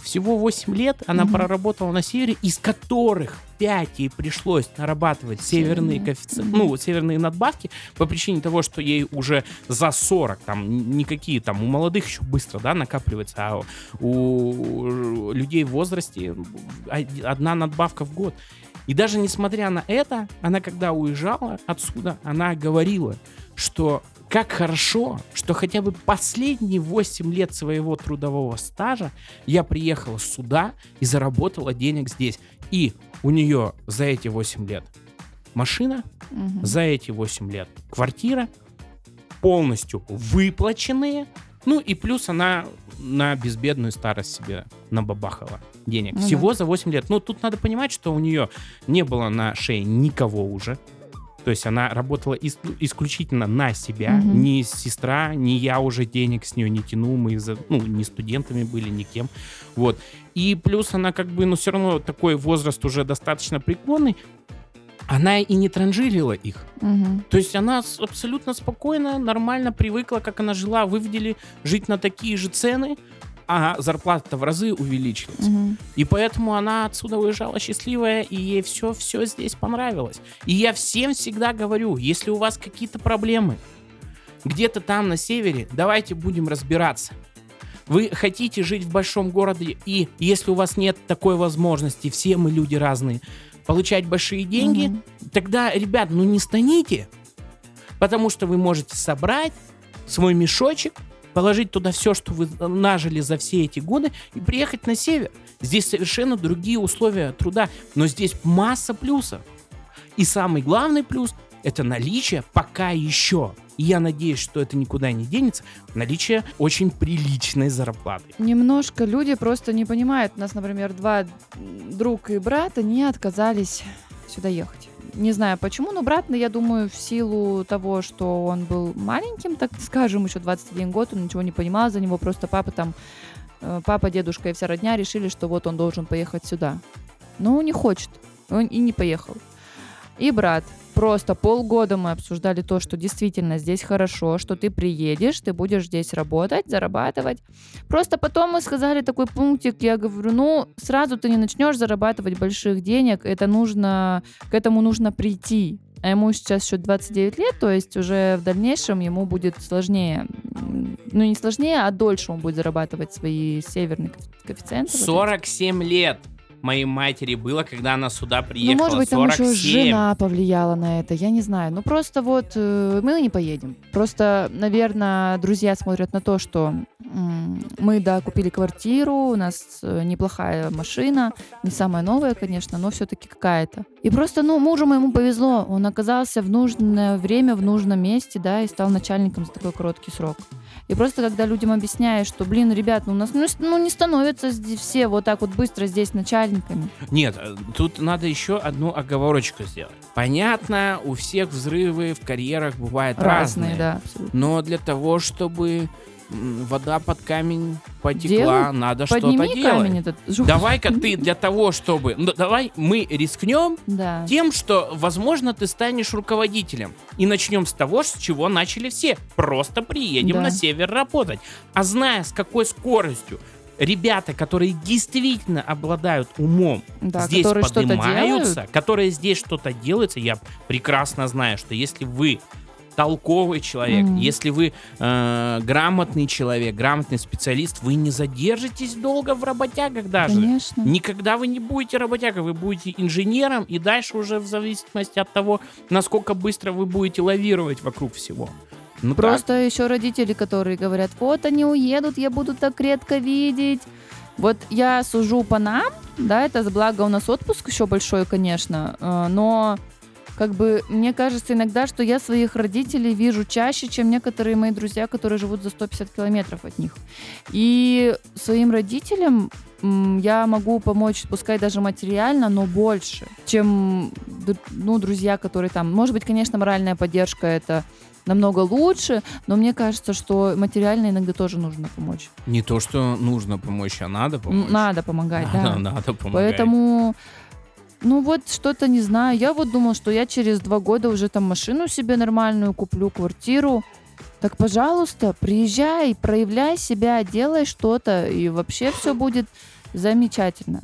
всего 8 лет она mm-hmm. проработала на севере, из которых 5 ей пришлось нарабатывать северные коэффициенты, ну, северные надбавки по причине того, что ей уже за 40, там, никакие там, у молодых еще быстро, да, накапливается, а у людей в возрасте одна надбавка в год. И даже несмотря на это, она когда уезжала отсюда, она говорила, что как хорошо, что хотя бы последние 8 лет своего трудового стажа я приехала сюда и заработала денег здесь. И у нее за эти 8 лет машина, угу. за эти 8 лет квартира, полностью выплаченные, ну и плюс она на безбедную старость себе набабахала денег. Ну, Всего да. за 8 лет. Ну, тут надо понимать, что у нее не было на шее никого уже. То есть она работала ис- исключительно на себя. Угу. Ни сестра, ни я уже денег с нее не тянул. Мы за, ну, не студентами были, никем. Вот. И плюс она как бы, ну, все равно такой возраст уже достаточно преклонный. Она и не транжирила их. Угу. То есть она абсолютно спокойно, нормально привыкла, как она жила, выводили жить на такие же цены а зарплата в разы увеличилась. Угу. И поэтому она отсюда уезжала счастливая, и ей все-все здесь понравилось. И я всем всегда говорю, если у вас какие-то проблемы, где-то там на севере, давайте будем разбираться. Вы хотите жить в большом городе, и если у вас нет такой возможности, все мы люди разные, получать большие деньги, угу. тогда, ребят, ну не станите, потому что вы можете собрать свой мешочек, положить туда все, что вы нажили за все эти годы, и приехать на север. Здесь совершенно другие условия труда, но здесь масса плюсов. И самый главный плюс – это наличие пока еще и я надеюсь, что это никуда не денется, наличие очень приличной зарплаты. Немножко люди просто не понимают. У нас, например, два друг и брат, они отказались сюда ехать. Не знаю почему, но брат, я думаю, в силу того, что он был маленьким, так скажем, еще 21 год, он ничего не понимал, за него просто папа там, э, папа, дедушка и вся родня решили, что вот он должен поехать сюда. Но он не хочет, он и не поехал. И брат, Просто полгода мы обсуждали то, что действительно здесь хорошо, что ты приедешь, ты будешь здесь работать, зарабатывать. Просто потом мы сказали такой пунктик, я говорю, ну, сразу ты не начнешь зарабатывать больших денег, это нужно, к этому нужно прийти. А ему сейчас еще 29 лет, то есть уже в дальнейшем ему будет сложнее, ну не сложнее, а дольше он будет зарабатывать свои северные коэффициенты. 47 лет! Моей матери было, когда она сюда приехала. Ну, может быть, 47. там еще жена повлияла на это, я не знаю. Ну, просто вот э, мы не поедем. Просто, наверное, друзья смотрят на то, что мы, да, купили квартиру, у нас э, неплохая машина, не самая новая, конечно, но все-таки какая-то. И просто, ну, мужу моему повезло, он оказался в нужное время, в нужном месте, да, и стал начальником за такой короткий срок. И просто когда людям объясняешь, что, блин, ребят, ну у нас ну, ну не становятся здесь все вот так вот быстро здесь начальниками. Нет, э, тут надо еще одну оговорочку сделать. Понятно, у всех взрывы в карьерах бывают разные. разные да, абсолютно. Но для того, чтобы вода под камень потекла, Делай, надо что-то делать. Этот... Давай-ка ты для того, чтобы... Ну, давай мы рискнем да. тем, что, возможно, ты станешь руководителем. И начнем с того, с чего начали все. Просто приедем да. на север работать. А зная, с какой скоростью ребята, которые действительно обладают умом, да, здесь поднимаются, которые здесь что-то делаются, я прекрасно знаю, что если вы толковый человек, mm. если вы э, грамотный человек, грамотный специалист, вы не задержитесь долго в работягах даже. Конечно. Никогда вы не будете работягой, вы будете инженером, и дальше уже в зависимости от того, насколько быстро вы будете лавировать вокруг всего. Ну, Просто так. еще родители, которые говорят, вот они уедут, я буду так редко видеть Вот я сужу по нам, да, это благо у нас отпуск еще большой, конечно, э, но как бы мне кажется иногда, что я своих родителей вижу чаще, чем некоторые мои друзья, которые живут за 150 километров от них. И своим родителям я могу помочь, пускай даже материально, но больше, чем ну, друзья, которые там... Может быть, конечно, моральная поддержка это намного лучше, но мне кажется, что материально иногда тоже нужно помочь. Не то, что нужно помочь, а надо помочь. Надо помогать, надо, да. надо помогать. Поэтому, ну вот что-то не знаю. Я вот думала, что я через два года уже там машину себе нормальную куплю, квартиру. Так, пожалуйста, приезжай, проявляй себя, делай что-то, и вообще все будет замечательно.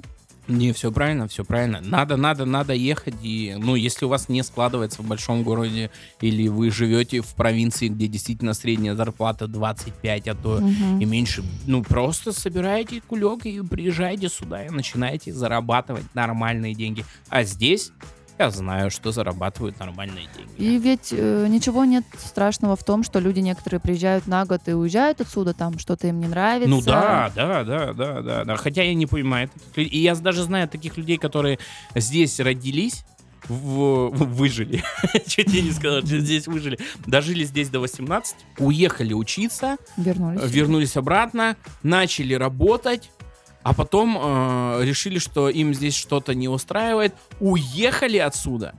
Не, все правильно, все правильно. Надо, надо, надо ехать. И, ну, если у вас не складывается в большом городе, или вы живете в провинции, где действительно средняя зарплата 25, а то Мгм. и меньше, ну, просто собираете кулек и приезжайте сюда и начинаете зарабатывать нормальные деньги. А здесь я знаю, что зарабатывают нормальные деньги. И ведь э, ничего нет страшного в том, что люди некоторые приезжают на год и уезжают отсюда, там что-то им не нравится. Ну да, да, да, да, да, да. Хотя я не понимаю. И я даже знаю таких людей, которые здесь родились, в- выжили. Чуть я не сказал, что здесь выжили. Дожили здесь до 18, уехали учиться, Вернулись. вернулись обратно, начали работать, а потом э, решили, что им здесь что-то не устраивает, уехали отсюда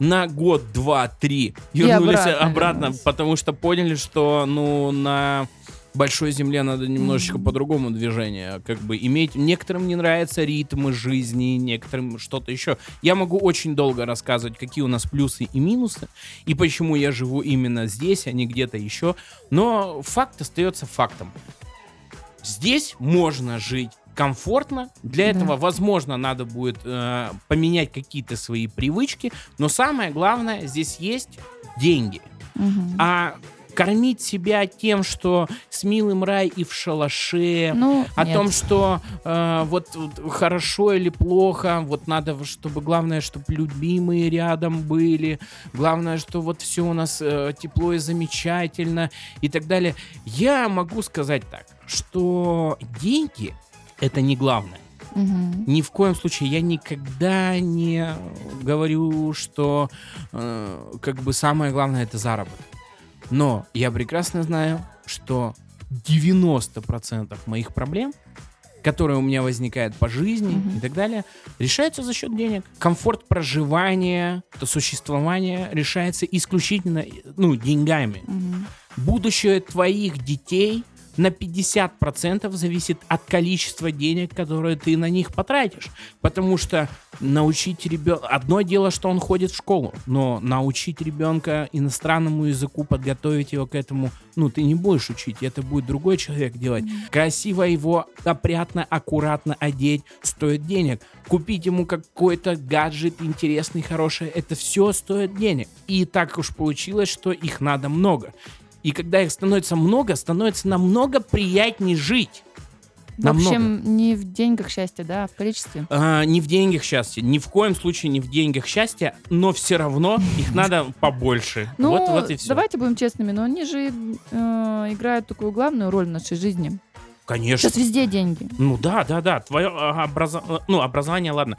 на год, два, три, вернулись обратно обратно, вернулись. потому что поняли, что ну на большой земле надо немножечко Мгм. по-другому движение, как бы иметь. Некоторым не нравятся ритмы жизни, некоторым что-то еще. Я могу очень долго рассказывать, какие у нас плюсы и минусы, и почему я живу именно здесь, а не где-то еще. Но факт остается фактом. Здесь можно жить комфортно. Для Да. этого, возможно, надо будет э, поменять какие-то свои привычки. Но самое главное, здесь есть деньги. Мгм. А кормить себя тем, что с милым рай и в шалаше, ну, о нет. том, что э, вот, вот хорошо или плохо, вот надо, чтобы главное, чтобы любимые рядом были, главное, что вот все у нас э, тепло и замечательно и так далее. Я могу сказать так, что деньги это не главное. Мгм. Ни в коем случае я никогда не говорю, что э, как бы самое главное это заработок. Но я прекрасно знаю, что 90% моих проблем, которые у меня возникают по жизни Мгм. и так далее, решаются за счет денег. Комфорт проживания, то существование решается исключительно ну, деньгами Мгм. будущее твоих детей на 50% зависит от количества денег, которые ты на них потратишь. Потому что научить ребенка... Одно дело, что он ходит в школу, но научить ребенка иностранному языку, подготовить его к этому, ну, ты не будешь учить, это будет другой человек делать. Красиво его, опрятно, аккуратно одеть стоит денег. Купить ему какой-то гаджет интересный, хороший, это все стоит денег. И так уж получилось, что их надо много. И когда их становится много, становится намного приятнее жить. В Намного. общем, не в деньгах счастье, да, а в количестве. А, не в деньгах счастья, ни в коем случае не в деньгах счастья, но все равно их надо побольше. Ну, вот, вот и все. давайте будем честными, но они же э, играют такую главную роль в нашей жизни. Конечно. Сейчас везде деньги. Ну да, да, да. Твое а, образо- э, ну, образование, ладно.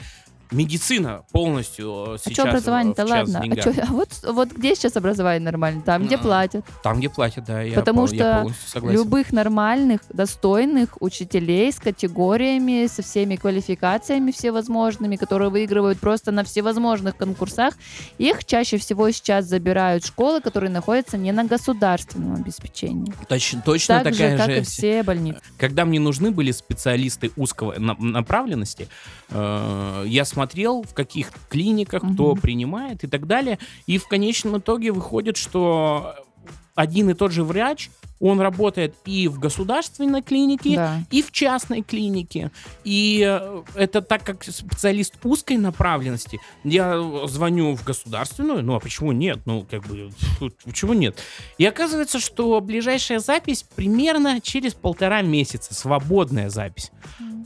Медицина полностью э, А сейчас что образование-то, в час ладно. А, чё- а вот, вот где сейчас образование нормально? Там, где Ну, платят. Там, где платят, да, я, Потому пол- я что полностью согласен. Любых нормальных, достойных учителей с категориями, со всеми квалификациями всевозможными, которые выигрывают просто на всевозможных конкурсах, их чаще всего сейчас забирают школы, которые находятся не на государственном обеспечении. Точ- точно Так такая же, как же и все больницы. когда мне нужны были специалисты узкого на- направленности, э, я смотрел, в каких клиниках кто Мгм. принимает и так далее. И в конечном итоге выходит, что один и тот же врач, он работает и в государственной клинике, Да. и в частной клинике. И э, это так как специалист узкой направленности. Я звоню в государственную, ну а почему нет? Ну, как бы, почему нет? И оказывается, что ближайшая запись примерно через полтора месяца, свободная запись.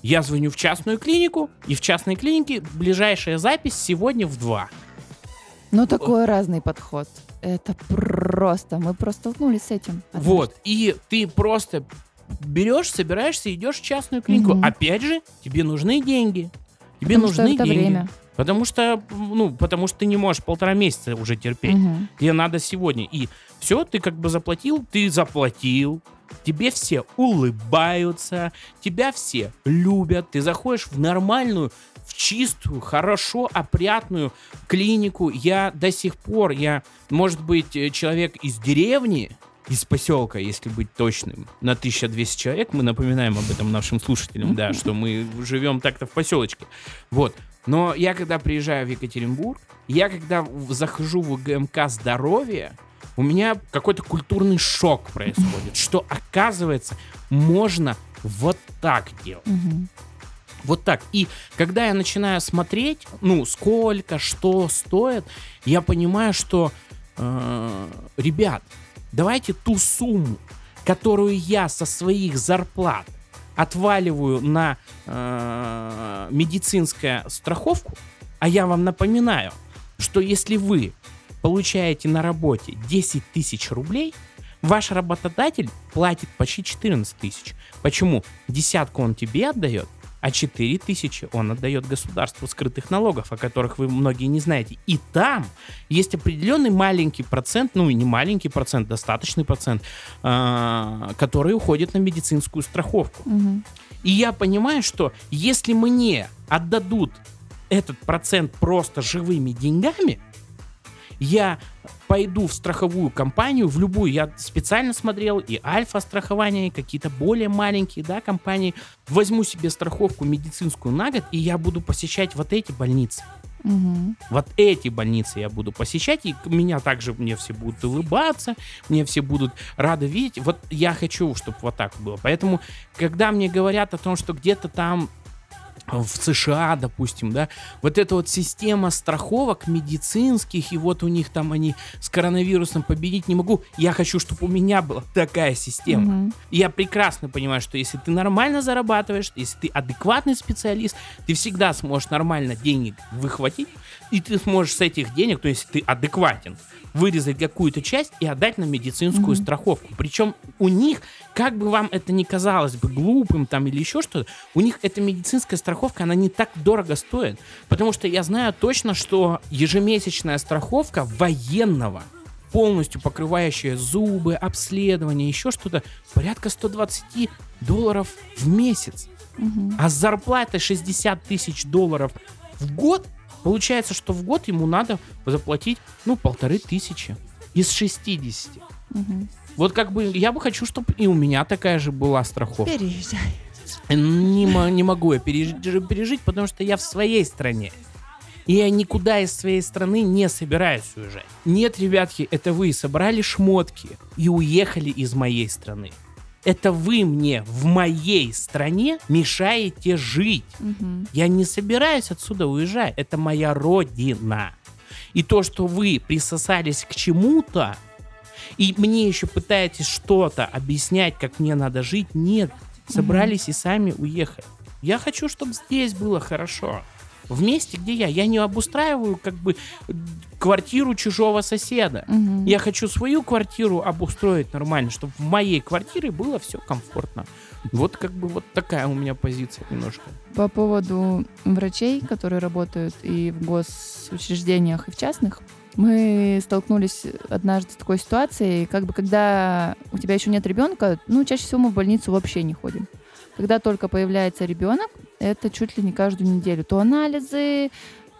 Я звоню в частную клинику, и в частной клинике ближайшая запись сегодня в два. Но такой разный подход. Это просто, мы просто столкнулись с этим. однажды. Вот, и ты просто берешь, собираешься, идешь в частную клинику. Мгм. Опять же, тебе нужны деньги. Тебе Потому что нужны это деньги. время. Потому что, ну, потому что ты не можешь полтора месяца уже терпеть. Мгм. Тебе надо сегодня. И все, ты как бы заплатил, ты заплатил. Тебе все улыбаются, тебя все любят. Ты заходишь в нормальную, чистую, хорошо опрятную клинику. Я до сих пор, я, может быть, э, человек из деревни, из поселка, если быть точным, на 1200 человек. Мы напоминаем об этом нашим слушателям, да, что мы живем так-то в поселочке. Вот. Но я когда приезжаю в Екатеринбург, я когда захожу в ГМК здоровье, у меня какой-то культурный шок происходит, что оказывается можно вот так делать. Вот так. И когда я начинаю смотреть, ну, сколько, что стоит, я понимаю, что, э, ребят, давайте ту сумму, которую я со своих зарплат отваливаю на э, медицинскую страховку, а я вам напоминаю, что если вы получаете на работе 10 тысяч рублей, ваш работодатель платит почти 14 тысяч. Почему? Десятку он тебе отдает, а 4 тысячи он отдает государству скрытых налогов, о которых вы многие не знаете. И там есть определенный маленький процент, ну и не маленький процент, достаточный процент, а, который уходит на медицинскую страховку. Мгм. И я понимаю, что если мне отдадут этот процент просто живыми деньгами, я пойду в страховую компанию, в любую, я специально смотрел и альфа-страхование, и какие-то более маленькие, да, компании, возьму себе страховку медицинскую на год, и я буду посещать вот эти больницы. Мгм. Вот эти больницы я буду посещать, и меня также, мне все будут улыбаться, мне все будут рады видеть. Вот я хочу, чтобы вот так было. Поэтому, когда мне говорят о том, что где-то там в США, допустим, да, вот эта вот система страховок медицинских, и вот у них там они с коронавирусом победить не могу, я хочу, чтобы у меня была такая система. Мгм. Я прекрасно понимаю, что если ты нормально зарабатываешь, если ты адекватный специалист, ты всегда сможешь нормально денег выхватить, и ты сможешь с этих денег, то есть ты адекватен, вырезать какую-то часть и отдать на медицинскую Мгм. страховку. Причем у них, как бы вам это ни казалось бы глупым там или еще что-то, у них эта медицинская страховка, она не так дорого стоит. Потому что я знаю точно, что ежемесячная страховка военного полностью покрывающая зубы, обследование, еще что-то, порядка 120 долларов в месяц. Мгм. А с зарплатой 60 тысяч долларов в год, получается, что в год ему надо заплатить, ну, полторы тысячи из 60. Мгм. Вот как бы я бы хочу, чтобы и у меня такая же была страховка. Переезжай. Не, не могу я пережить, пережить, потому что я в своей стране. И я никуда из своей страны не собираюсь уезжать. Нет, ребятки, это вы собрали шмотки и уехали из моей страны. Это вы мне в моей стране мешаете жить. Мгм. Я не собираюсь отсюда уезжать. Это моя родина. И то, что вы присосались к чему-то, и мне еще пытаетесь что-то объяснять, как мне надо жить, нет. Собрались и сами уехали. Я хочу, чтобы здесь было хорошо. В месте, где я. Я не обустраиваю как бы квартиру чужого соседа. Мгм. Я хочу свою квартиру обустроить нормально, чтобы в моей квартире было все комфортно. Вот как бы вот такая у меня позиция немножко. По поводу врачей, которые работают и в госучреждениях, и в частных, мы столкнулись однажды с такой ситуацией, как бы когда у тебя еще нет ребенка, ну, чаще всего мы в больницу вообще не ходим. Когда только появляется ребенок, это чуть ли не каждую неделю. То анализы,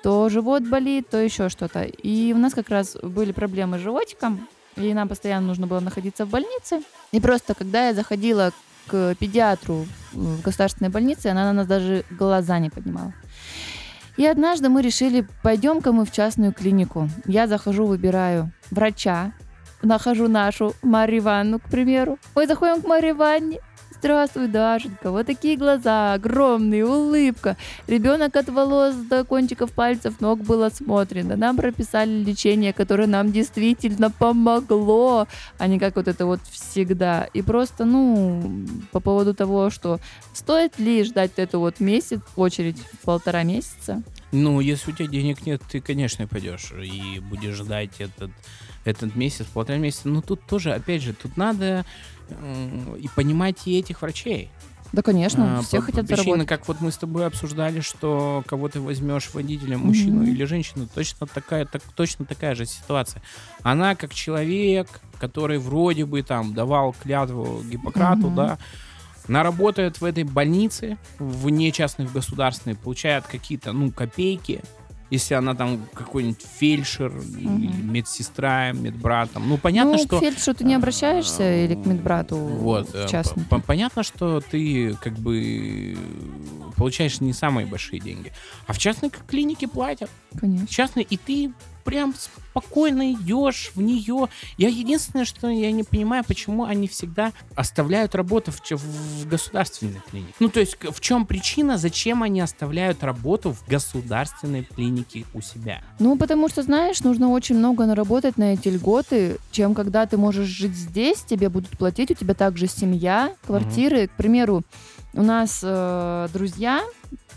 то живот болит, то еще что-то. И у нас как раз были проблемы с животиком, и нам постоянно нужно было находиться в больнице. И просто когда я заходила к педиатру в государственной больнице, она на нас даже глаза не поднимала. И однажды мы решили, пойдем-ка мы в частную клинику. Я захожу, выбираю врача, нахожу нашу Марию Ивановну, к примеру. Ой, заходим к Марии Ивановне. Здравствуй, Дашенька. Вот такие глаза, огромные, улыбка. Ребенок от волос до кончиков пальцев ног был осмотрен. Нам прописали лечение, которое нам действительно помогло, а не как вот это вот всегда. И просто, ну, по поводу того, что стоит ли ждать эту вот месяц, очередь полтора месяца, Ну, если у тебя денег нет, ты, конечно, пойдешь и будешь ждать этот, этот месяц, полтора месяца. Но тут тоже, опять же, тут надо и понимать и этих врачей. Да, конечно, А, все по- хотят причине, заработать. как вот мы с тобой обсуждали, что кого ты возьмешь водителем, мужчину Мгм. или женщину, точно такая, так, точно такая же ситуация. Она как человек, который вроде бы там давал клятву Гиппократу, Мгм. да, она работает в этой больнице, вне частных государственной, получает какие-то, ну, копейки, если она там какой-нибудь фельдшер или Мгм. медсестра, медбрат, там. ну, понятно, ну, что... к фельдшеру ты не обращаешься или к медбрату Вот, э, в частном? п- понятно, что ты как бы получаешь не самые большие деньги. А в частной клинике платят. Конечно. Частной, и ты прям спокойно идешь в нее. Я единственное, что я не понимаю, почему они всегда оставляют работу в, в государственной клинике. Ну, то есть, в чем причина, зачем они оставляют работу в государственной клинике у себя? Ну, потому что, знаешь, нужно очень много наработать на эти льготы, чем когда ты можешь жить здесь, тебе будут платить, у тебя также семья, квартиры. К примеру, у нас э, друзья,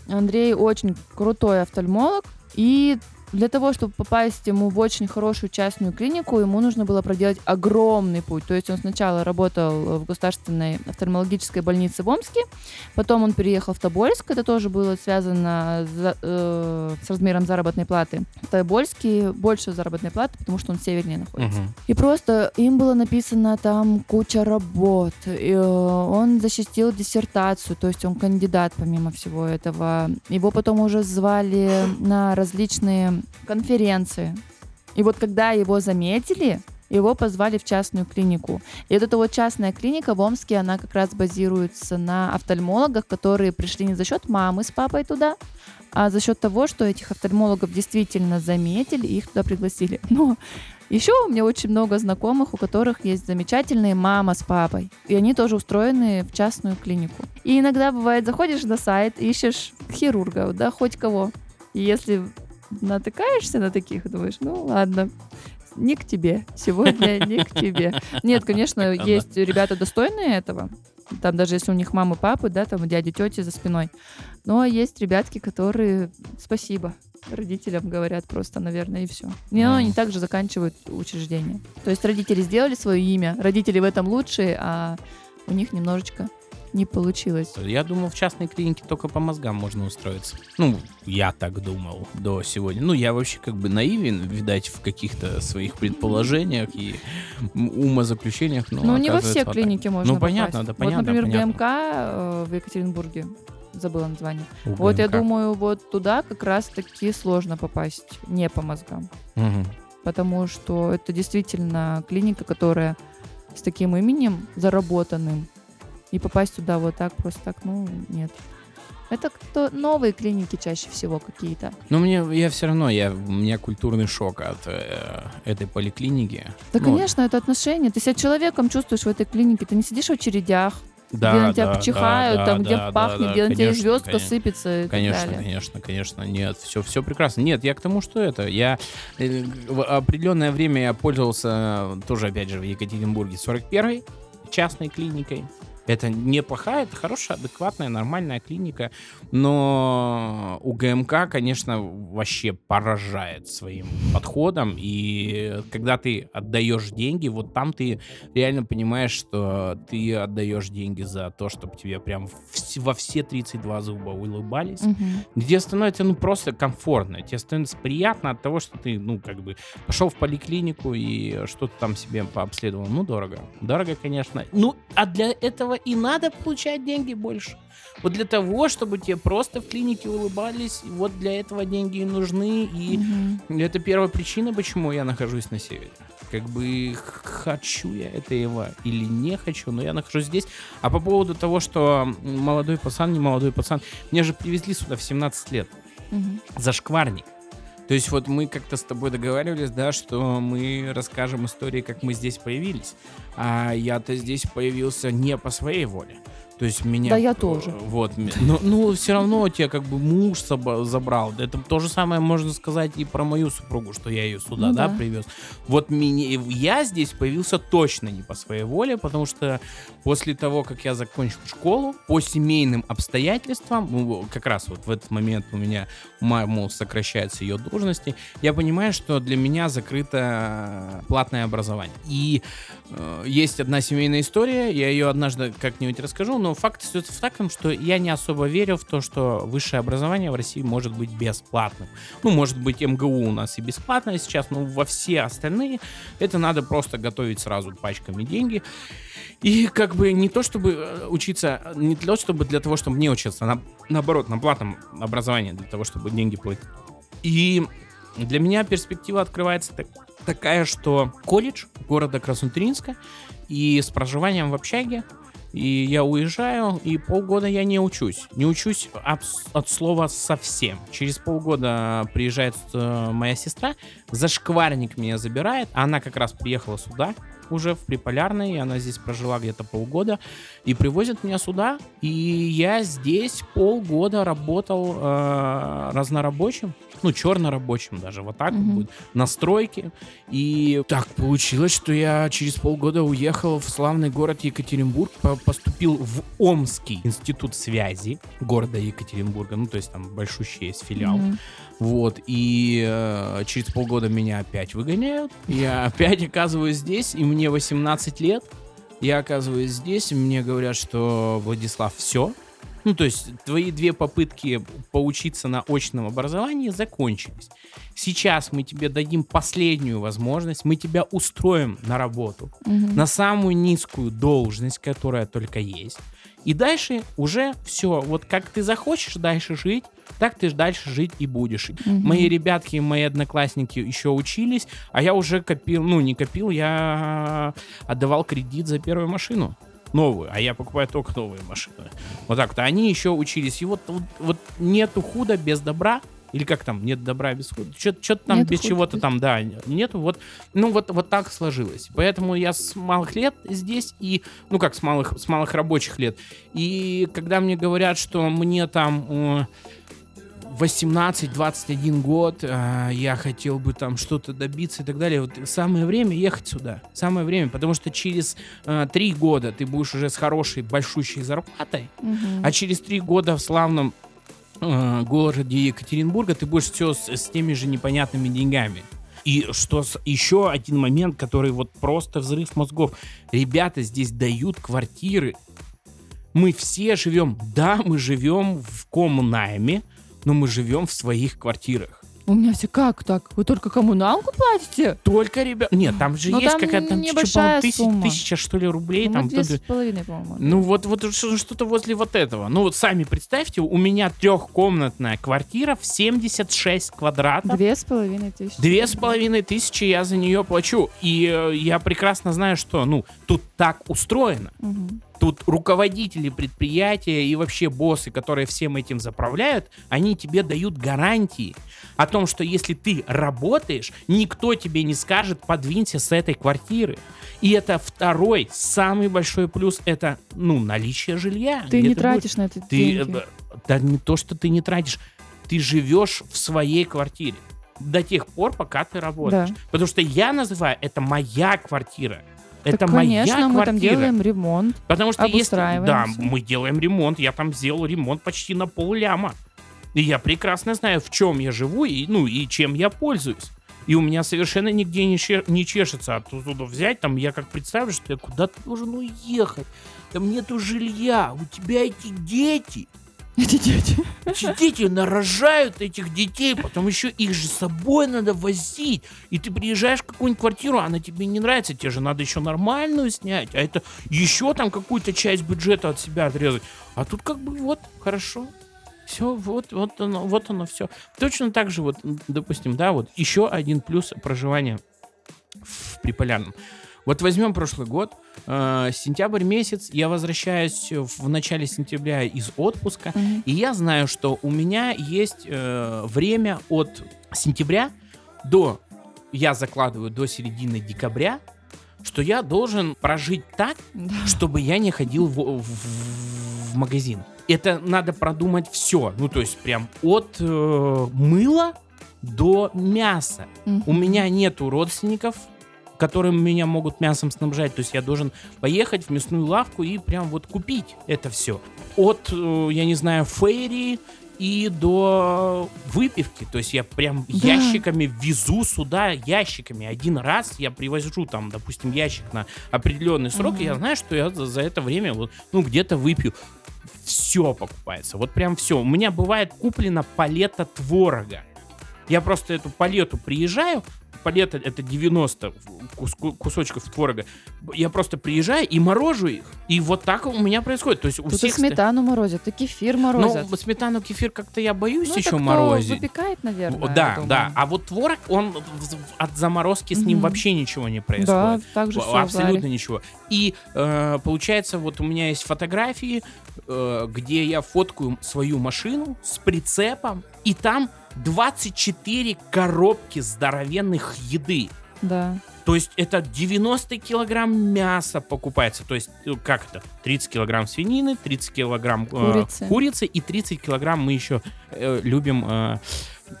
Андрей очень крутой офтальмолог, и для того, чтобы попасть ему в очень хорошую частную клинику, ему нужно было проделать огромный путь. То есть он сначала работал в государственной офтальмологической больнице в Омске, потом он переехал в Тобольск, это тоже было связано за- э, с размером заработной платы. В Тобольске больше заработной платы, потому что он севернее находится. Мгм. И просто им было написано там куча работ. И, э, он защитил диссертацию, то есть он кандидат помимо всего этого. Его потом уже звали на различные конференции. И вот когда его заметили, его позвали в частную клинику. И вот эта вот частная клиника в Омске, она как раз базируется на офтальмологах, которые пришли не за счет мамы с папой туда, а за счет того, что этих офтальмологов действительно заметили и их туда пригласили. Но еще у меня очень много знакомых, у которых есть замечательные мама с папой. И они тоже устроены в частную клинику. И иногда бывает, заходишь на сайт, ищешь хирурга, да, хоть кого. И если натыкаешься на таких, думаешь, ну ладно, не к тебе. Сегодня не к тебе. Нет, конечно, есть ребята достойные этого. Там даже если у них мамы, папы, да, там дяди, тети за спиной. Но есть ребятки, которые спасибо родителям говорят просто, наверное, и все. И Мгм. они также заканчивают учреждение. То есть родители сделали свое имя, родители в этом лучшие, а у них немножечко не получилось. Я думал, в частной клинике только по мозгам можно устроиться. Ну, я так думал до сегодня. Ну, я вообще как бы наивен, видать, в каких-то своих предположениях и умозаключениях. Но Ну, не во все вот так. клиники можно Ну, понятно, попасть. да, понятно, Вот, например, понятно. ГМК э, в Екатеринбурге, забыла название. У Вот я ГМК. думаю, вот туда как раз-таки сложно попасть не по мозгам. Мгм. Потому что это действительно клиника, которая с таким именем заработанным. И попасть туда вот так, просто так, ну, нет. Это кто новые клиники чаще всего какие-то. Но мне, я все равно, я, у меня культурный шок от э, этой поликлиники. Да, Ну, конечно, это отношение. Ты себя человеком чувствуешь в этой клинике. Ты не сидишь в очередях, Да, где на тебя да, чихают, да, там, да, где да, пахнет, да, где на тебя конечно, звездка конечно. сыпется и так Конечно, далее. конечно, конечно, нет, все, все прекрасно. Нет, я к тому, что это, я э, в определенное время я пользовался тоже, опять же, в Екатеринбурге 41-й частной клиникой. Это неплохая, это хорошая, адекватная, нормальная клиника, но у ГМК, конечно, вообще поражает своим подходом, и когда ты отдаешь деньги, вот там ты реально понимаешь, что ты отдаешь деньги за то, чтобы тебе прям во все 32 зуба улыбались, Мгм. где становится, ну, просто комфортно. Тебе становится приятно от того, что ты, ну, как бы пошел в поликлинику и что-то там себе пообследовал. Ну, дорого. Дорого, конечно. Ну, а для этого и надо получать деньги больше. Вот для того, чтобы тебе просто в клинике улыбались, вот для этого деньги и нужны. И Мгм. это первая причина, почему я нахожусь на севере. Как бы хочу я этого или не хочу, но я нахожусь здесь. А по поводу того, что молодой пацан, не молодой пацан, меня же привезли сюда в 17 лет. Мгм. Зашкварник. То есть вот мы как-то с тобой договаривались, да, что мы расскажем истории, как мы здесь появились. А я-то здесь появился не по своей воле. То есть меня... Да, я тоже. Вот. Но, ну, все равно тебя как бы муж забрал. Это то же самое можно сказать и про мою супругу, что я ее сюда, Ну да, да. привез. Вот мне, я здесь появился точно не по своей воле, потому что после того, как я закончил школу, по семейным обстоятельствам, ну, как раз вот в этот момент у меня маму сокращается ее должности, я понимаю, что для меня закрыто платное образование. И есть одна семейная история, я ее однажды как-нибудь расскажу, но факт остается фактом, что я не особо верю в то, что высшее образование в России может быть бесплатным. Ну, может быть, МГУ у нас и бесплатное сейчас, но во все остальные это надо просто готовить сразу пачками деньги. И как бы не то, чтобы э, учиться, не для того, чтобы для того, чтобы не учиться, на, наоборот, на платном образовании, для того, чтобы деньги платить. И для меня перспектива открывается так- такая, что колледж города Красноутринска и с проживанием в общаге, и я уезжаю, и полгода я не учусь. Не учусь абс- от слова совсем. Через полгода приезжает э, моя сестра, зашкварник меня забирает, она как раз приехала сюда, уже в Приполярной, и она здесь прожила где-то полгода, и привозят меня сюда, и я здесь полгода работал э, разнорабочим, ну, чернорабочим даже, вот так вот Мгм. будет, на стройке, и так получилось, что я через полгода уехал в славный город Екатеринбург, по- поступил в Омский институт связи города Екатеринбурга, ну, то есть там большущий есть филиал, Мгм. вот, и э, через полгода меня опять выгоняют. Я опять оказываюсь здесь, и мне 18 лет. Я оказываюсь здесь, и мне говорят, что Владислав, все. Ну, то есть твои две попытки поучиться на очном образовании закончились. Сейчас мы тебе дадим последнюю возможность, мы тебя устроим на работу, Мгм. на самую низкую должность, которая только есть. И дальше уже все. Вот как ты захочешь дальше жить, так ты дальше жить и будешь. Мгм. Мои ребятки, мои одноклассники еще учились, а я уже копил, ну не копил, я отдавал кредит за первую машину. Новую, а я покупаю только новые машины. Вот так-то. Они еще учились. И вот, вот, вот нету худа без добра. Или как там, нет добра без худа. Что-то там Нету без чего-то там, да, нету. Вот, ну вот, вот так сложилось. Поэтому я с малых лет здесь и, ну как с малых, с малых рабочих лет. И когда мне говорят, что мне там э, 18-21 год, э, я хотел бы там что-то добиться и так далее, вот самое время ехать сюда. Самое время, потому что через э, три года ты будешь уже с хорошей, большущей зарплатой, Мгм. а через три года в славном э, городе Екатеринбурга ты будешь все с, с теми же непонятными деньгами. И что с- еще один момент, который вот просто взрыв мозгов. Ребята здесь дают квартиры. Мы все живем, да, мы живем в комнайме, но мы живем в своих квартирах. У меня все как так? Вы только коммуналку платите? Только, ребят, нет, там же Ну, есть там какая-то там, небольшая по-моему, тысяч- сумма. тысяча, что ли, рублей. Ну, там две с половиной, по-моему. Ну вот, вот что- что-то возле вот этого. Ну вот сами представьте, у меня трехкомнатная квартира в 76 квадратов. Две с половиной тысячи. Две с половиной тысячи я за нее плачу. И э, я прекрасно знаю, что, ну, тут так устроено. Мгм. Тут руководители предприятия и вообще боссы, которые всем этим заправляют, они тебе дают гарантии о том, что если ты работаешь, никто тебе не скажет, подвинься с этой квартиры. И это второй, самый большой плюс, это, ну, наличие жилья. Ты не будешь- тратишь на это Ты, деньги. э, да не то, что ты не тратишь, ты живешь в своей квартире до тех пор, пока ты работаешь. Да. Потому что я называю это моя квартира. Так, Это конечно, моя мы там квартира. делаем ремонт. Потому что если... Да, мы делаем ремонт. Я там сделал ремонт почти на пол ляма. И я прекрасно знаю, в чем я живу и, ну, и чем я пользуюсь. И у меня совершенно нигде не, че- не чешется оттуда взять. Там я как представлю, что я куда-то должен уехать. Там нету жилья. У тебя эти дети. Эти дети. Эти дети нарожают этих детей, потом еще их же с собой надо возить. И ты приезжаешь в какую-нибудь квартиру, она тебе не нравится, тебе же надо еще нормальную снять, а это еще там какую-то часть бюджета от себя отрезать. А тут как бы вот, хорошо. Все, вот, вот оно, вот оно все. Точно так же, вот, допустим, да, вот еще один плюс проживания в Приполярном. Вот возьмем прошлый год, э, сентябрь месяц, я возвращаюсь в начале сентября из отпуска, Мгм. и я знаю, что у меня есть э, время от сентября до, я закладываю до середины декабря, что я должен прожить так, Да. чтобы я не ходил в, в- в магазин. Это надо продумать все. Ну, то есть прям от э, мыла до мяса. Мгм. У меня нету родственников, которые меня могут мясом снабжать. То есть я должен поехать в мясную лавку и прям вот купить это все. От, э, я не знаю, фейри и до выпивки. То есть я прям Да. ящиками везу сюда, ящиками. Один раз я привожу там, допустим, ящик на определенный срок, и я знаю, что я за, за это время вот, ну, где-то выпью. Все покупается. Вот прям все. У меня бывает куплена палета творога. Я просто эту палету приезжаю, палета это 90 кус- кусочков творога. Я просто приезжаю и морожу их. И вот так у меня происходит. То есть у Тут и всех... ста- сметану морозят, и кефир морозят. Ну, сметану, кефир как-то я боюсь Ну, еще кто морозить. выпекает, наверное. Да, да. А вот творог, он от заморозки с ним вообще ничего не Да, происходит. так же В- все Абсолютно ничего. И э, получается, вот у меня есть фотографии, э, где я фоткаю свою машину с прицепом, и там 24 коробки здоровенных еды. Да. То есть это 90 килограмм мяса покупается. То есть э, как это? 30 килограмм свинины, 30 килограмм э, Курицы. курицы и 30 килограмм мы еще э, любим э,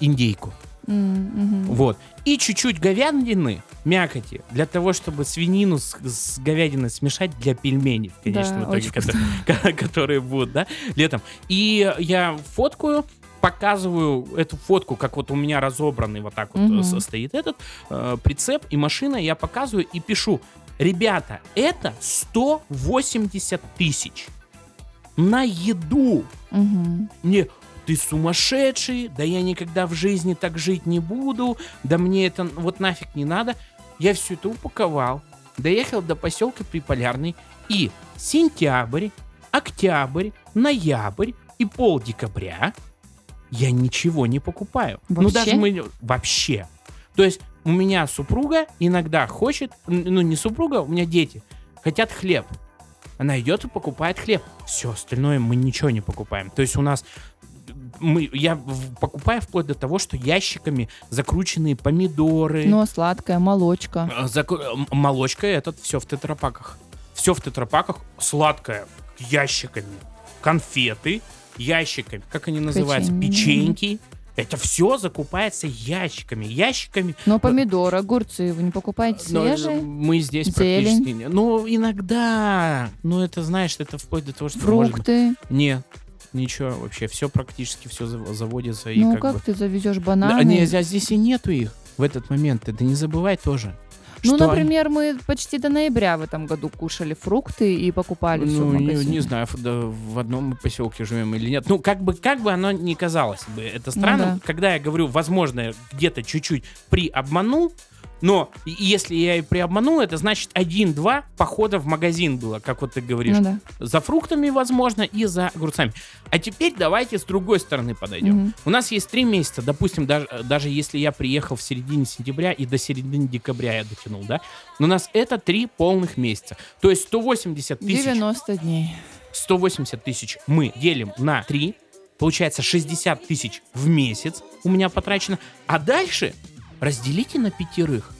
индейку. Мгм. Вот. И чуть-чуть говядины, мякоти, для того, чтобы свинину с, с говядиной смешать для пельменей, в конечном Да, итоге, которые, ко- которые будут, да, летом. И я фоткаю, показываю эту фотку, как вот у меня разобранный вот так вот со- стоит этот э, прицеп и машина, я показываю и пишу, ребята, это 180 тысяч на еду. Мгм. Мне, ты сумасшедший, да я никогда в жизни так жить не буду, да мне это вот нафиг не надо. Я все это упаковал, доехал до поселка Приполярный, и сентябрь, октябрь, ноябрь и пол декабря я ничего не покупаю. Ну Вообще? даже мы вообще. То есть у меня супруга иногда хочет, ну не супруга, у меня дети хотят хлеб. Она идет и покупает хлеб. Все остальное мы ничего не покупаем. То есть у нас мы, я покупаю вплоть до того, что ящиками закрученные помидоры, Ну, а сладкое, молочка. заку- м- молочка, этот все в тетрапаках. Все в тетрапаках, сладкое, ящиками, конфеты, ящиками, как они называются, Печенье. печеньки. Это все закупается ящиками, ящиками. Но помидоры, огурцы вы не покупаете Но свежие? мы здесь Зелень. практически не. Ну, иногда. Ну, это, знаешь, это вплоть до того, что может Фрукты? Нет, ничего вообще. Все практически все заводится. И ну, как, как бы... ты завезешь Да, бананы? не, а здесь и нету их в этот момент. Это не забывай тоже. Ну, что например, мы почти до ноября в этом году кушали фрукты и покупали все Ну, в не, магазине. не знаю, да, в одном поселке живем или нет. Ну, как бы, как бы оно ни казалось бы, это странно. Ну да. Когда я говорю, возможно, где-то чуть-чуть приобманул, но если я и приобманул, это значит один-два похода в магазин было, как вот ты говоришь. Ну да. За фруктами, возможно, и за огурцами. А теперь давайте с другой стороны подойдем. Мгм. У нас есть три месяца, допустим, даже, даже если я приехал в середине сентября и до середины декабря я дотянул, да? Но у нас это три полных месяца. То есть 180 тысяч 90 дней. 180 тысяч мы делим на 3, получается 60 тысяч в месяц у меня потрачено, а дальше разделите на пятерых.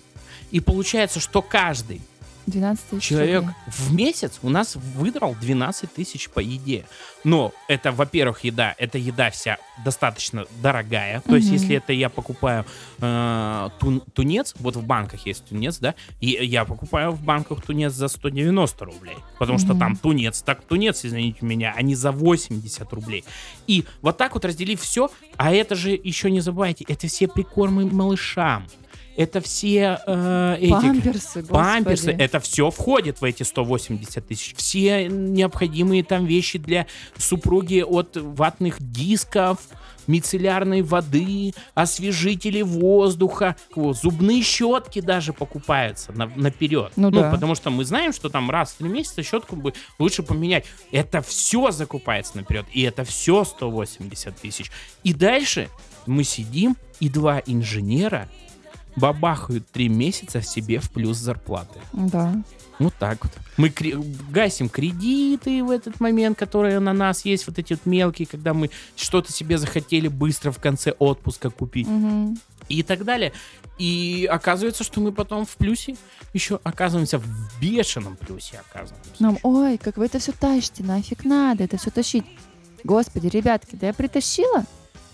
И получается, что каждый 12 тысяч человек рублей. в месяц у нас выдрал 12 тысяч по еде. Но это, во-первых, еда, эта еда вся достаточно дорогая. То есть, Мгм. если это я покупаю э, тун- тунец, вот в банках есть тунец, да, и я покупаю в банках тунец за 190 рублей. Потому что Мгм. там тунец, так тунец, извините меня, а не за 80 рублей. И вот так вот разделив все, а это же еще не забывайте, это все прикормы малышам. Это все э, эти... Памперсы, Памперсы, господи. это все входит в эти 180 тысяч. Все необходимые там вещи для супруги от ватных дисков, мицеллярной воды, освежители воздуха, вот, зубные щетки даже покупаются на- наперед. Ну да. потому что мы знаем, что там раз в три месяца щетку бы лучше поменять. Это все закупается наперед, и это все 180 тысяч. И дальше мы сидим, и два инженера бабахают три месяца в себе в плюс зарплаты. Да. Вот так вот. Мы кре- гасим кредиты в этот момент, которые на нас есть, вот эти вот мелкие, когда мы что-то себе захотели быстро в конце отпуска купить Мгм. и так далее. И оказывается, что мы потом в плюсе еще оказываемся в бешеном плюсе, оказываемся. Нам, ой, как вы это все тащите, нафиг надо это все тащить. Господи, ребятки, да я притащила.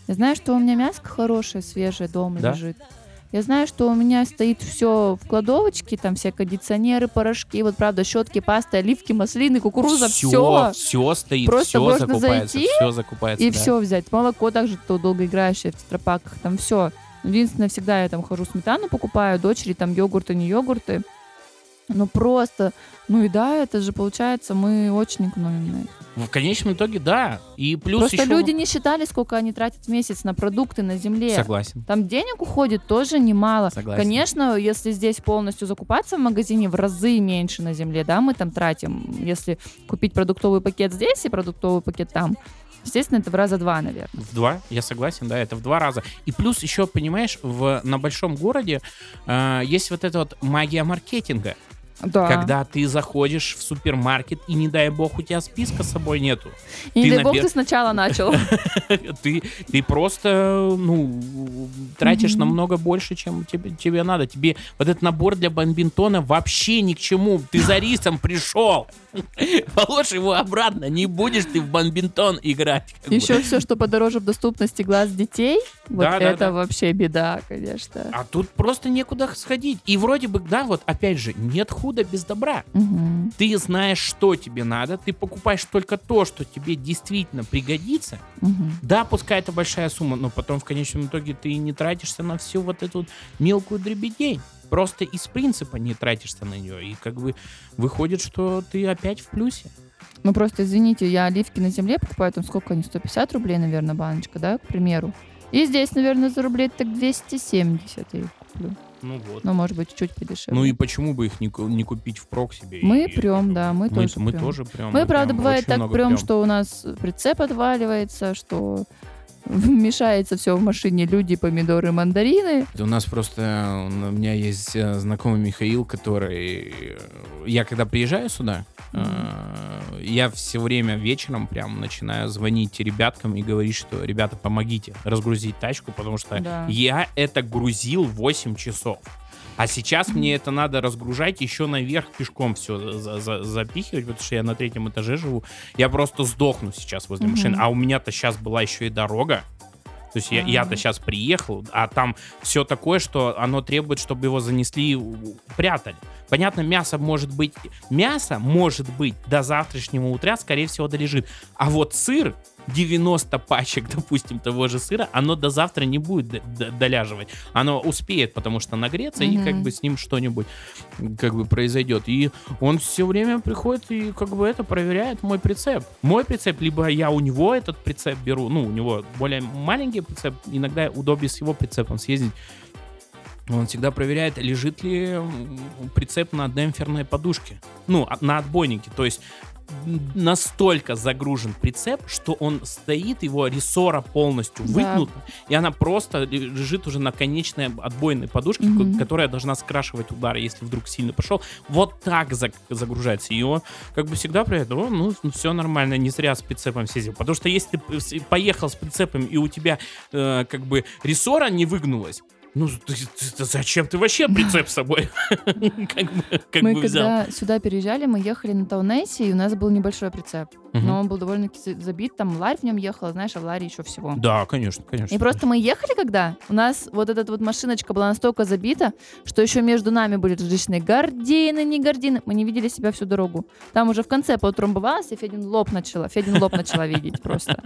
Я знаю, что у меня мяско хорошее, свежее дома Да? лежит. Я знаю, что у меня стоит все в кладовочке, там все кондиционеры, порошки, вот правда, щетки, паста, оливки, маслины, кукуруза, все, все. все стоит, Просто все можно закупается, зайти все закупается. И да. все взять. Молоко также то долгоиграющее в тетрапаках, там все. Единственное, всегда я там хожу сметану покупаю, дочери там йогурты, не йогурты. Ну просто, ну и да, это же получается, мы очень экономим на это. В конечном итоге, да. И плюс Просто еще... люди не считали, сколько они тратят в месяц на продукты на земле. Согласен. Там денег уходит тоже немало. Согласен. Конечно, если здесь полностью закупаться в магазине, в разы меньше на земле, да, мы там тратим. Если купить продуктовый пакет здесь и продуктовый пакет там, естественно, это в раза два, наверное. В два, я согласен, да, это в два раза. И плюс еще, понимаешь, в, на большом городе э, есть вот эта вот магия маркетинга. Да. Когда ты заходишь в супермаркет, и не дай бог, у тебя списка с собой нету. И не дай бог ты сначала начал. Ты, ты просто, ну, тратишь намного больше, чем тебе, тебе надо. Тебе вот этот набор для бомбинтона вообще ни к чему. Ты за рисом пришел. Положь его обратно, не будешь ты в бомбинтон играть. Еще все, что подороже в доступности глаз детей, вот это вообще беда, конечно. А тут просто некуда сходить. И вроде бы, да, вот опять же, нет худа без добра. Мгм. Ты знаешь, что тебе надо, ты покупаешь только то, что тебе действительно пригодится. Мгм. Да, пускай это большая сумма, но потом в конечном итоге ты не тратишься на всю вот эту вот мелкую дребедень. Просто из принципа не тратишься на нее. И как бы выходит, что ты опять в плюсе. Ну просто извините, я оливки на земле покупаю, там сколько они, 150 рублей, наверное, баночка, да, к примеру. И здесь, наверное, за рублей так 270 я их куплю. Ну вот. Ну, может быть, чуть подешевле. Ну и почему бы их не, не купить впрок себе? Мы И- прям, да, мы тоже мы прям. тоже прям. Мы, правда, прям бывает так прям, прям. что у нас прицеп отваливается, что мешается все в машине, люди, помидоры, мандарины. У нас просто, у меня есть э, знакомый Михаил, который... э, Я когда приезжаю сюда, э, я все время вечером прям начинаю звонить ребяткам и говорить, что, ребята, помогите разгрузить тачку, потому что Да. я это грузил 8 часов. А сейчас мне это надо разгружать еще наверх пешком все запихивать, потому что я на третьем этаже живу. Я просто сдохну сейчас возле Мгм. машины. А у меня-то сейчас была еще и дорога. То есть я, А. я-то сейчас приехал, а там все такое, что оно требует, чтобы его занесли, прятали. Понятно, мясо может быть, мясо может быть до завтрашнего утра, скорее всего, долежит. А вот сыр, 90 пачек, допустим, того же сыра, оно до завтра не будет доляживать. Оно успеет, потому что нагреться, и Мгм. как бы с ним что-нибудь как бы произойдет. И он все время приходит и как бы это проверяет мой прицеп. Мой прицеп, либо я у него этот прицеп беру, ну, у него более маленький прицеп, иногда удобнее с его прицепом съездить. Он всегда проверяет, лежит ли прицеп на демпферной подушке. Ну, а- на отбойнике. То есть настолько загружен прицеп, что он стоит, его рессора полностью Да. выгнута, и она просто лежит уже на конечной отбойной подушке, ко- которая должна скрашивать удары, если вдруг сильно пошел. Вот так загружается. Он как бы всегда проверяет, «О, ну, все нормально, не зря с прицепом съездил. Потому что если ты с- поехал с прицепом, и у тебя э, как бы рессора не выгнулась, ну, ты- ты- зачем ты вообще прицеп с собой? Как бы как мы бы взял. когда сюда переезжали, мы ехали на Таунесе, и у нас был небольшой прицеп. Но он был довольно-таки за- забит, там ларь в нем ехала, знаешь, а в ларе еще всего. Да, конечно, конечно. И просто мы ехали когда, у нас вот эта вот машиночка была настолько забита, что еще между нами были различные гордины, не гордины. Мы не видели себя всю дорогу. Там уже в конце поутрамбовалась, и Федин лоб начала, Федин лоб начала видеть просто.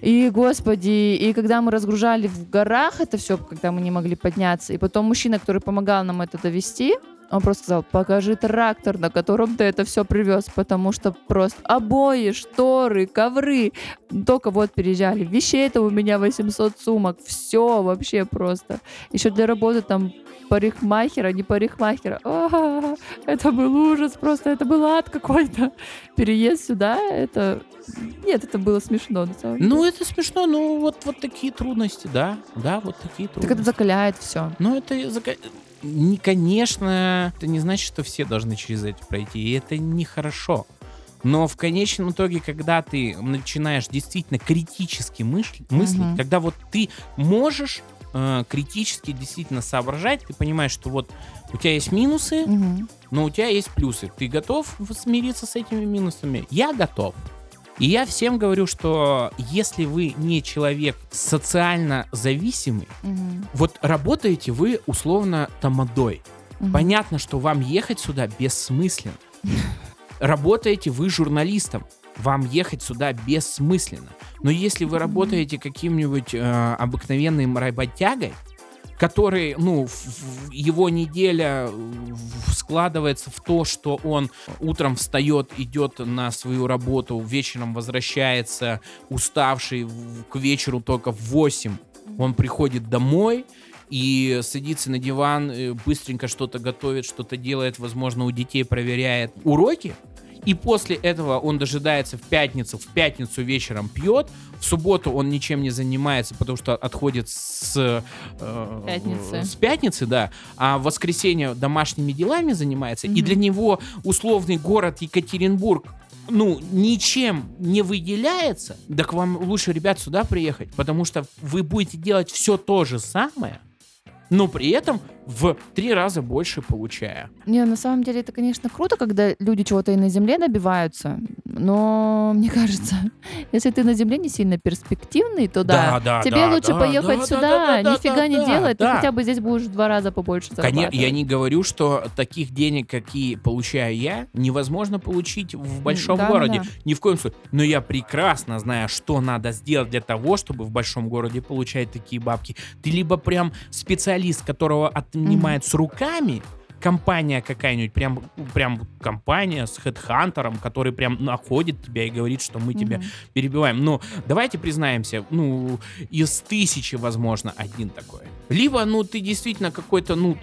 И, господи, и когда мы разгружали в горах это все, когда мы не могли подняться, и потом мужчина, который помогал нам это довести, он просто сказал, покажи трактор, на котором ты это все привез, потому что просто обои, шторы, ковры. Только вот переезжали. Вещей это у меня 800 сумок. Все вообще просто. Еще для работы там парикмахера, не парикмахера. А, это был ужас просто, это был ад какой-то. Переезд сюда, это... Нет, это было смешно, на самом деле. Ну, это смешно, ну, вот, вот такие трудности, да, да, вот такие Так это трудности. закаляет все. Ну, это, зака- не, конечно, это не значит, что все должны через это пройти, и это нехорошо. Но в конечном итоге, когда ты начинаешь действительно критически мысль- мыслить, Мгм. когда вот ты можешь э, критически действительно соображать. Ты понимаешь, что вот у тебя есть минусы, Мгм. но у тебя есть плюсы. Ты готов смириться с этими минусами? Я готов. И я всем говорю, что если вы не человек социально зависимый, Мгм. вот работаете вы условно тамадой. Мгм. Понятно, что вам ехать сюда бессмысленно. Работаете вы журналистом, вам ехать сюда бессмысленно. Но если вы работаете каким-нибудь э, обыкновенным работягой, который, ну, в- в- его неделя в- складывается в то, что он утром встает, идет на свою работу, вечером возвращается уставший, к вечеру только в 8 он приходит домой и садится на диван, э, быстренько что-то готовит, что-то делает, возможно, у детей проверяет уроки, и после этого он дожидается в пятницу, в пятницу вечером пьет, в субботу он ничем не занимается, потому что отходит с э, Пятницы. с пятницы, да, а в воскресенье домашними делами занимается, и Мгм. для него условный город Екатеринбург ну, ничем не выделяется, так вам лучше, ребят, сюда приехать, потому что вы будете делать все то же самое, но при этом в три раза больше получая. Не, на самом деле это, конечно, круто, когда люди чего-то и на земле добиваются, но мне кажется, если ты на земле не сильно перспективный, то да, да, тебе да, лучше да, поехать да, сюда, да, да, нифига да, не да, делать, да. ты хотя бы здесь будешь в два раза побольше зарабатывать. Конечно, я не говорю, что таких денег, какие получаю я, невозможно получить в большом да, городе. да. Ни в коем случае. Но я прекрасно знаю, что надо сделать для того, чтобы в большом городе получать такие бабки. Ты либо прям специалист, которого отнимает с руками, компания какая-нибудь, прям, прям компания с хедхантером, который прям находит тебя и говорит, что мы тебя Мгм. перебиваем. Но давайте признаемся, ну, из тысячи, возможно, один такой. Либо, ну, ты действительно какой-то, ну,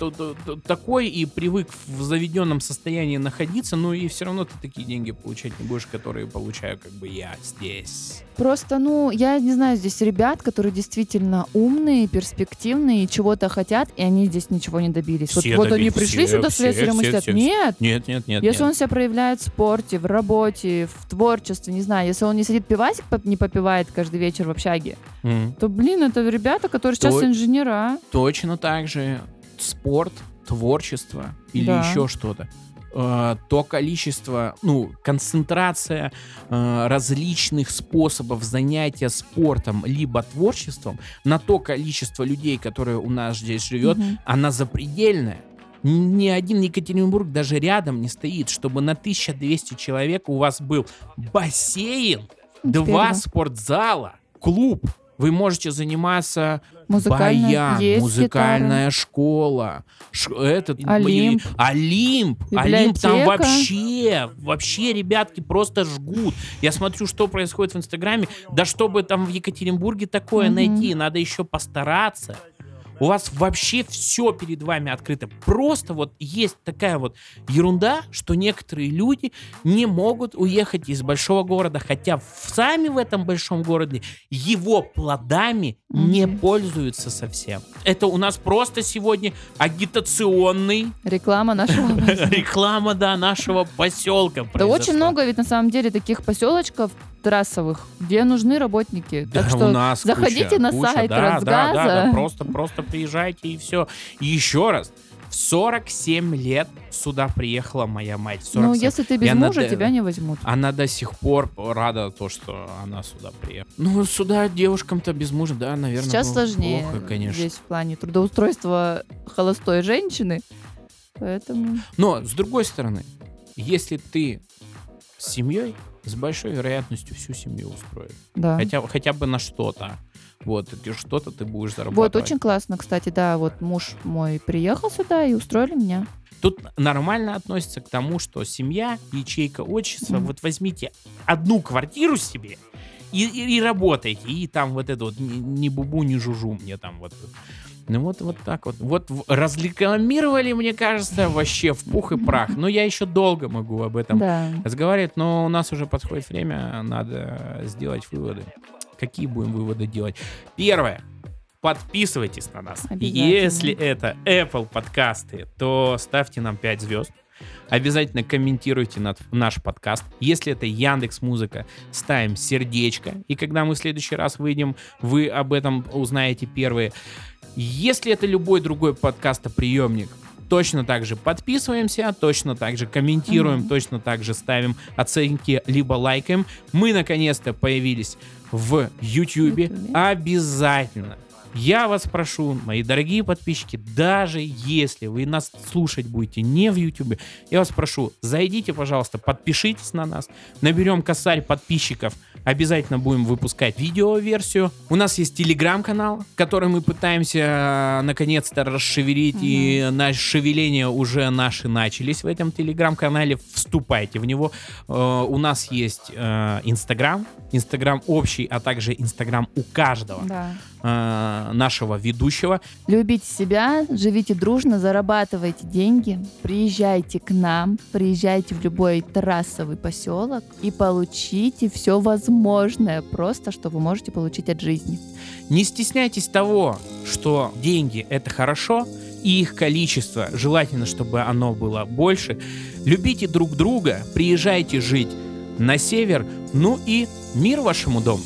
такой и привык в заведенном состоянии находиться, но и все равно ты такие деньги получать не будешь, которые получаю, как бы я здесь. Просто, ну, я не знаю, здесь ребят, которые действительно умные, перспективные, чего-то хотят, и они здесь ничего не добились. Все вот, вот они добились, пришли все, сидят. все, Нет, Нет, нет, нет. Если нет. он себя проявляет в спорте, в работе, в творчестве, не знаю, если он не сидит пивасик, не попивает каждый вечер в общаге, М. то, блин, это ребята, которые сейчас То- инженера. Точно так же спорт, творчество или Да. еще что-то. Э, То количество, ну, концентрация э, различных способов занятия спортом либо творчеством на то количество людей, которые у нас здесь живет, Мгм. она запредельная. Ни один Екатеринбург даже рядом не стоит, чтобы на 1200 человек у вас был бассейн, теперь два да. спортзала, клуб. Вы можете заниматься Музыкальная- баян, музыкальная школа, ш- этот Олимп. и- Олимп, Олимп там вообще, вообще ребятки просто жгут. Я смотрю, что происходит в Инстаграме, да чтобы там в Екатеринбурге такое Мгм. найти, надо еще постараться. У вас вообще все перед вами открыто. Просто вот есть такая вот ерунда, что некоторые люди не могут уехать из большого города, хотя сами в этом большом городе его плодами не пользуются совсем. Это у нас просто сегодня агитационный Реклама нашего реклама, да, нашего поселка. Да очень много ведь на самом деле таких поселочков трассовых, где нужны работники. Да, так что у нас заходите куча, на куча, сайт да, да, да, Росгаза. да, просто, просто приезжайте и все. И еще раз, в 47 лет сюда приехала моя мать. Ну, 47. если ты без Я мужа, над- тебя не возьмут. Она до сих пор рада то, что она сюда приехала. Ну, сюда девушкам-то без мужа, да, наверное, Сейчас сложнее плохо, конечно. здесь в плане трудоустройства холостой женщины. Поэтому... Но, с другой стороны, если ты с семьей, с большой вероятностью всю семью устроит. Да. Хотя, хотя бы на что-то. Вот, что-то ты будешь зарабатывать. Вот, очень классно, кстати, да, вот муж мой приехал сюда и устроили меня. Тут нормально относится к тому, что семья, ячейка отчества, Мгм. вот возьмите одну квартиру себе и, и- и работайте, и там вот это вот ни, ни бубу, ни жужу мне там вот. Ну вот, вот так вот. Вот разрекламировали, мне кажется, вообще в пух и прах. Но я еще долго могу об этом Да. разговаривать, но у нас уже подходит время, надо сделать выводы. Какие будем выводы делать? Первое. Подписывайтесь на нас. Если это Apple подкасты, то ставьте нам 5 звезд. Обязательно комментируйте наш подкаст. Если это Яндекс Музыка, ставим сердечко. И когда мы в следующий раз выйдем, вы об этом узнаете первые. Если это любой другой подкастоприемник, точно так же подписываемся, точно так же комментируем, Мгм. точно так же ставим оценки, либо лайкаем. Мы наконец-то появились в YouTube. Ютубе. Обязательно. Я вас прошу, мои дорогие подписчики, даже если вы нас слушать будете не в YouTube, я вас прошу, зайдите, пожалуйста, подпишитесь на нас, наберем косарь подписчиков, обязательно будем выпускать видеоверсию. У нас есть телеграм-канал, который мы пытаемся э, наконец-то расшевелить, и наше шевеление уже наши начались в этом телеграм-канале. Вступайте в него. Э, У нас есть э, Инстаграм, Инстаграм общий, а также Инстаграм у каждого Да. Э, нашего ведущего. Любите себя, живите дружно, зарабатывайте деньги, приезжайте к нам, приезжайте в любой трассовый поселок и получите все возможное просто, что вы можете получить от жизни. Не стесняйтесь того, что деньги это хорошо, и их количество, желательно, чтобы оно было больше. Любите друг друга, приезжайте жить на север, ну и мир вашему дому.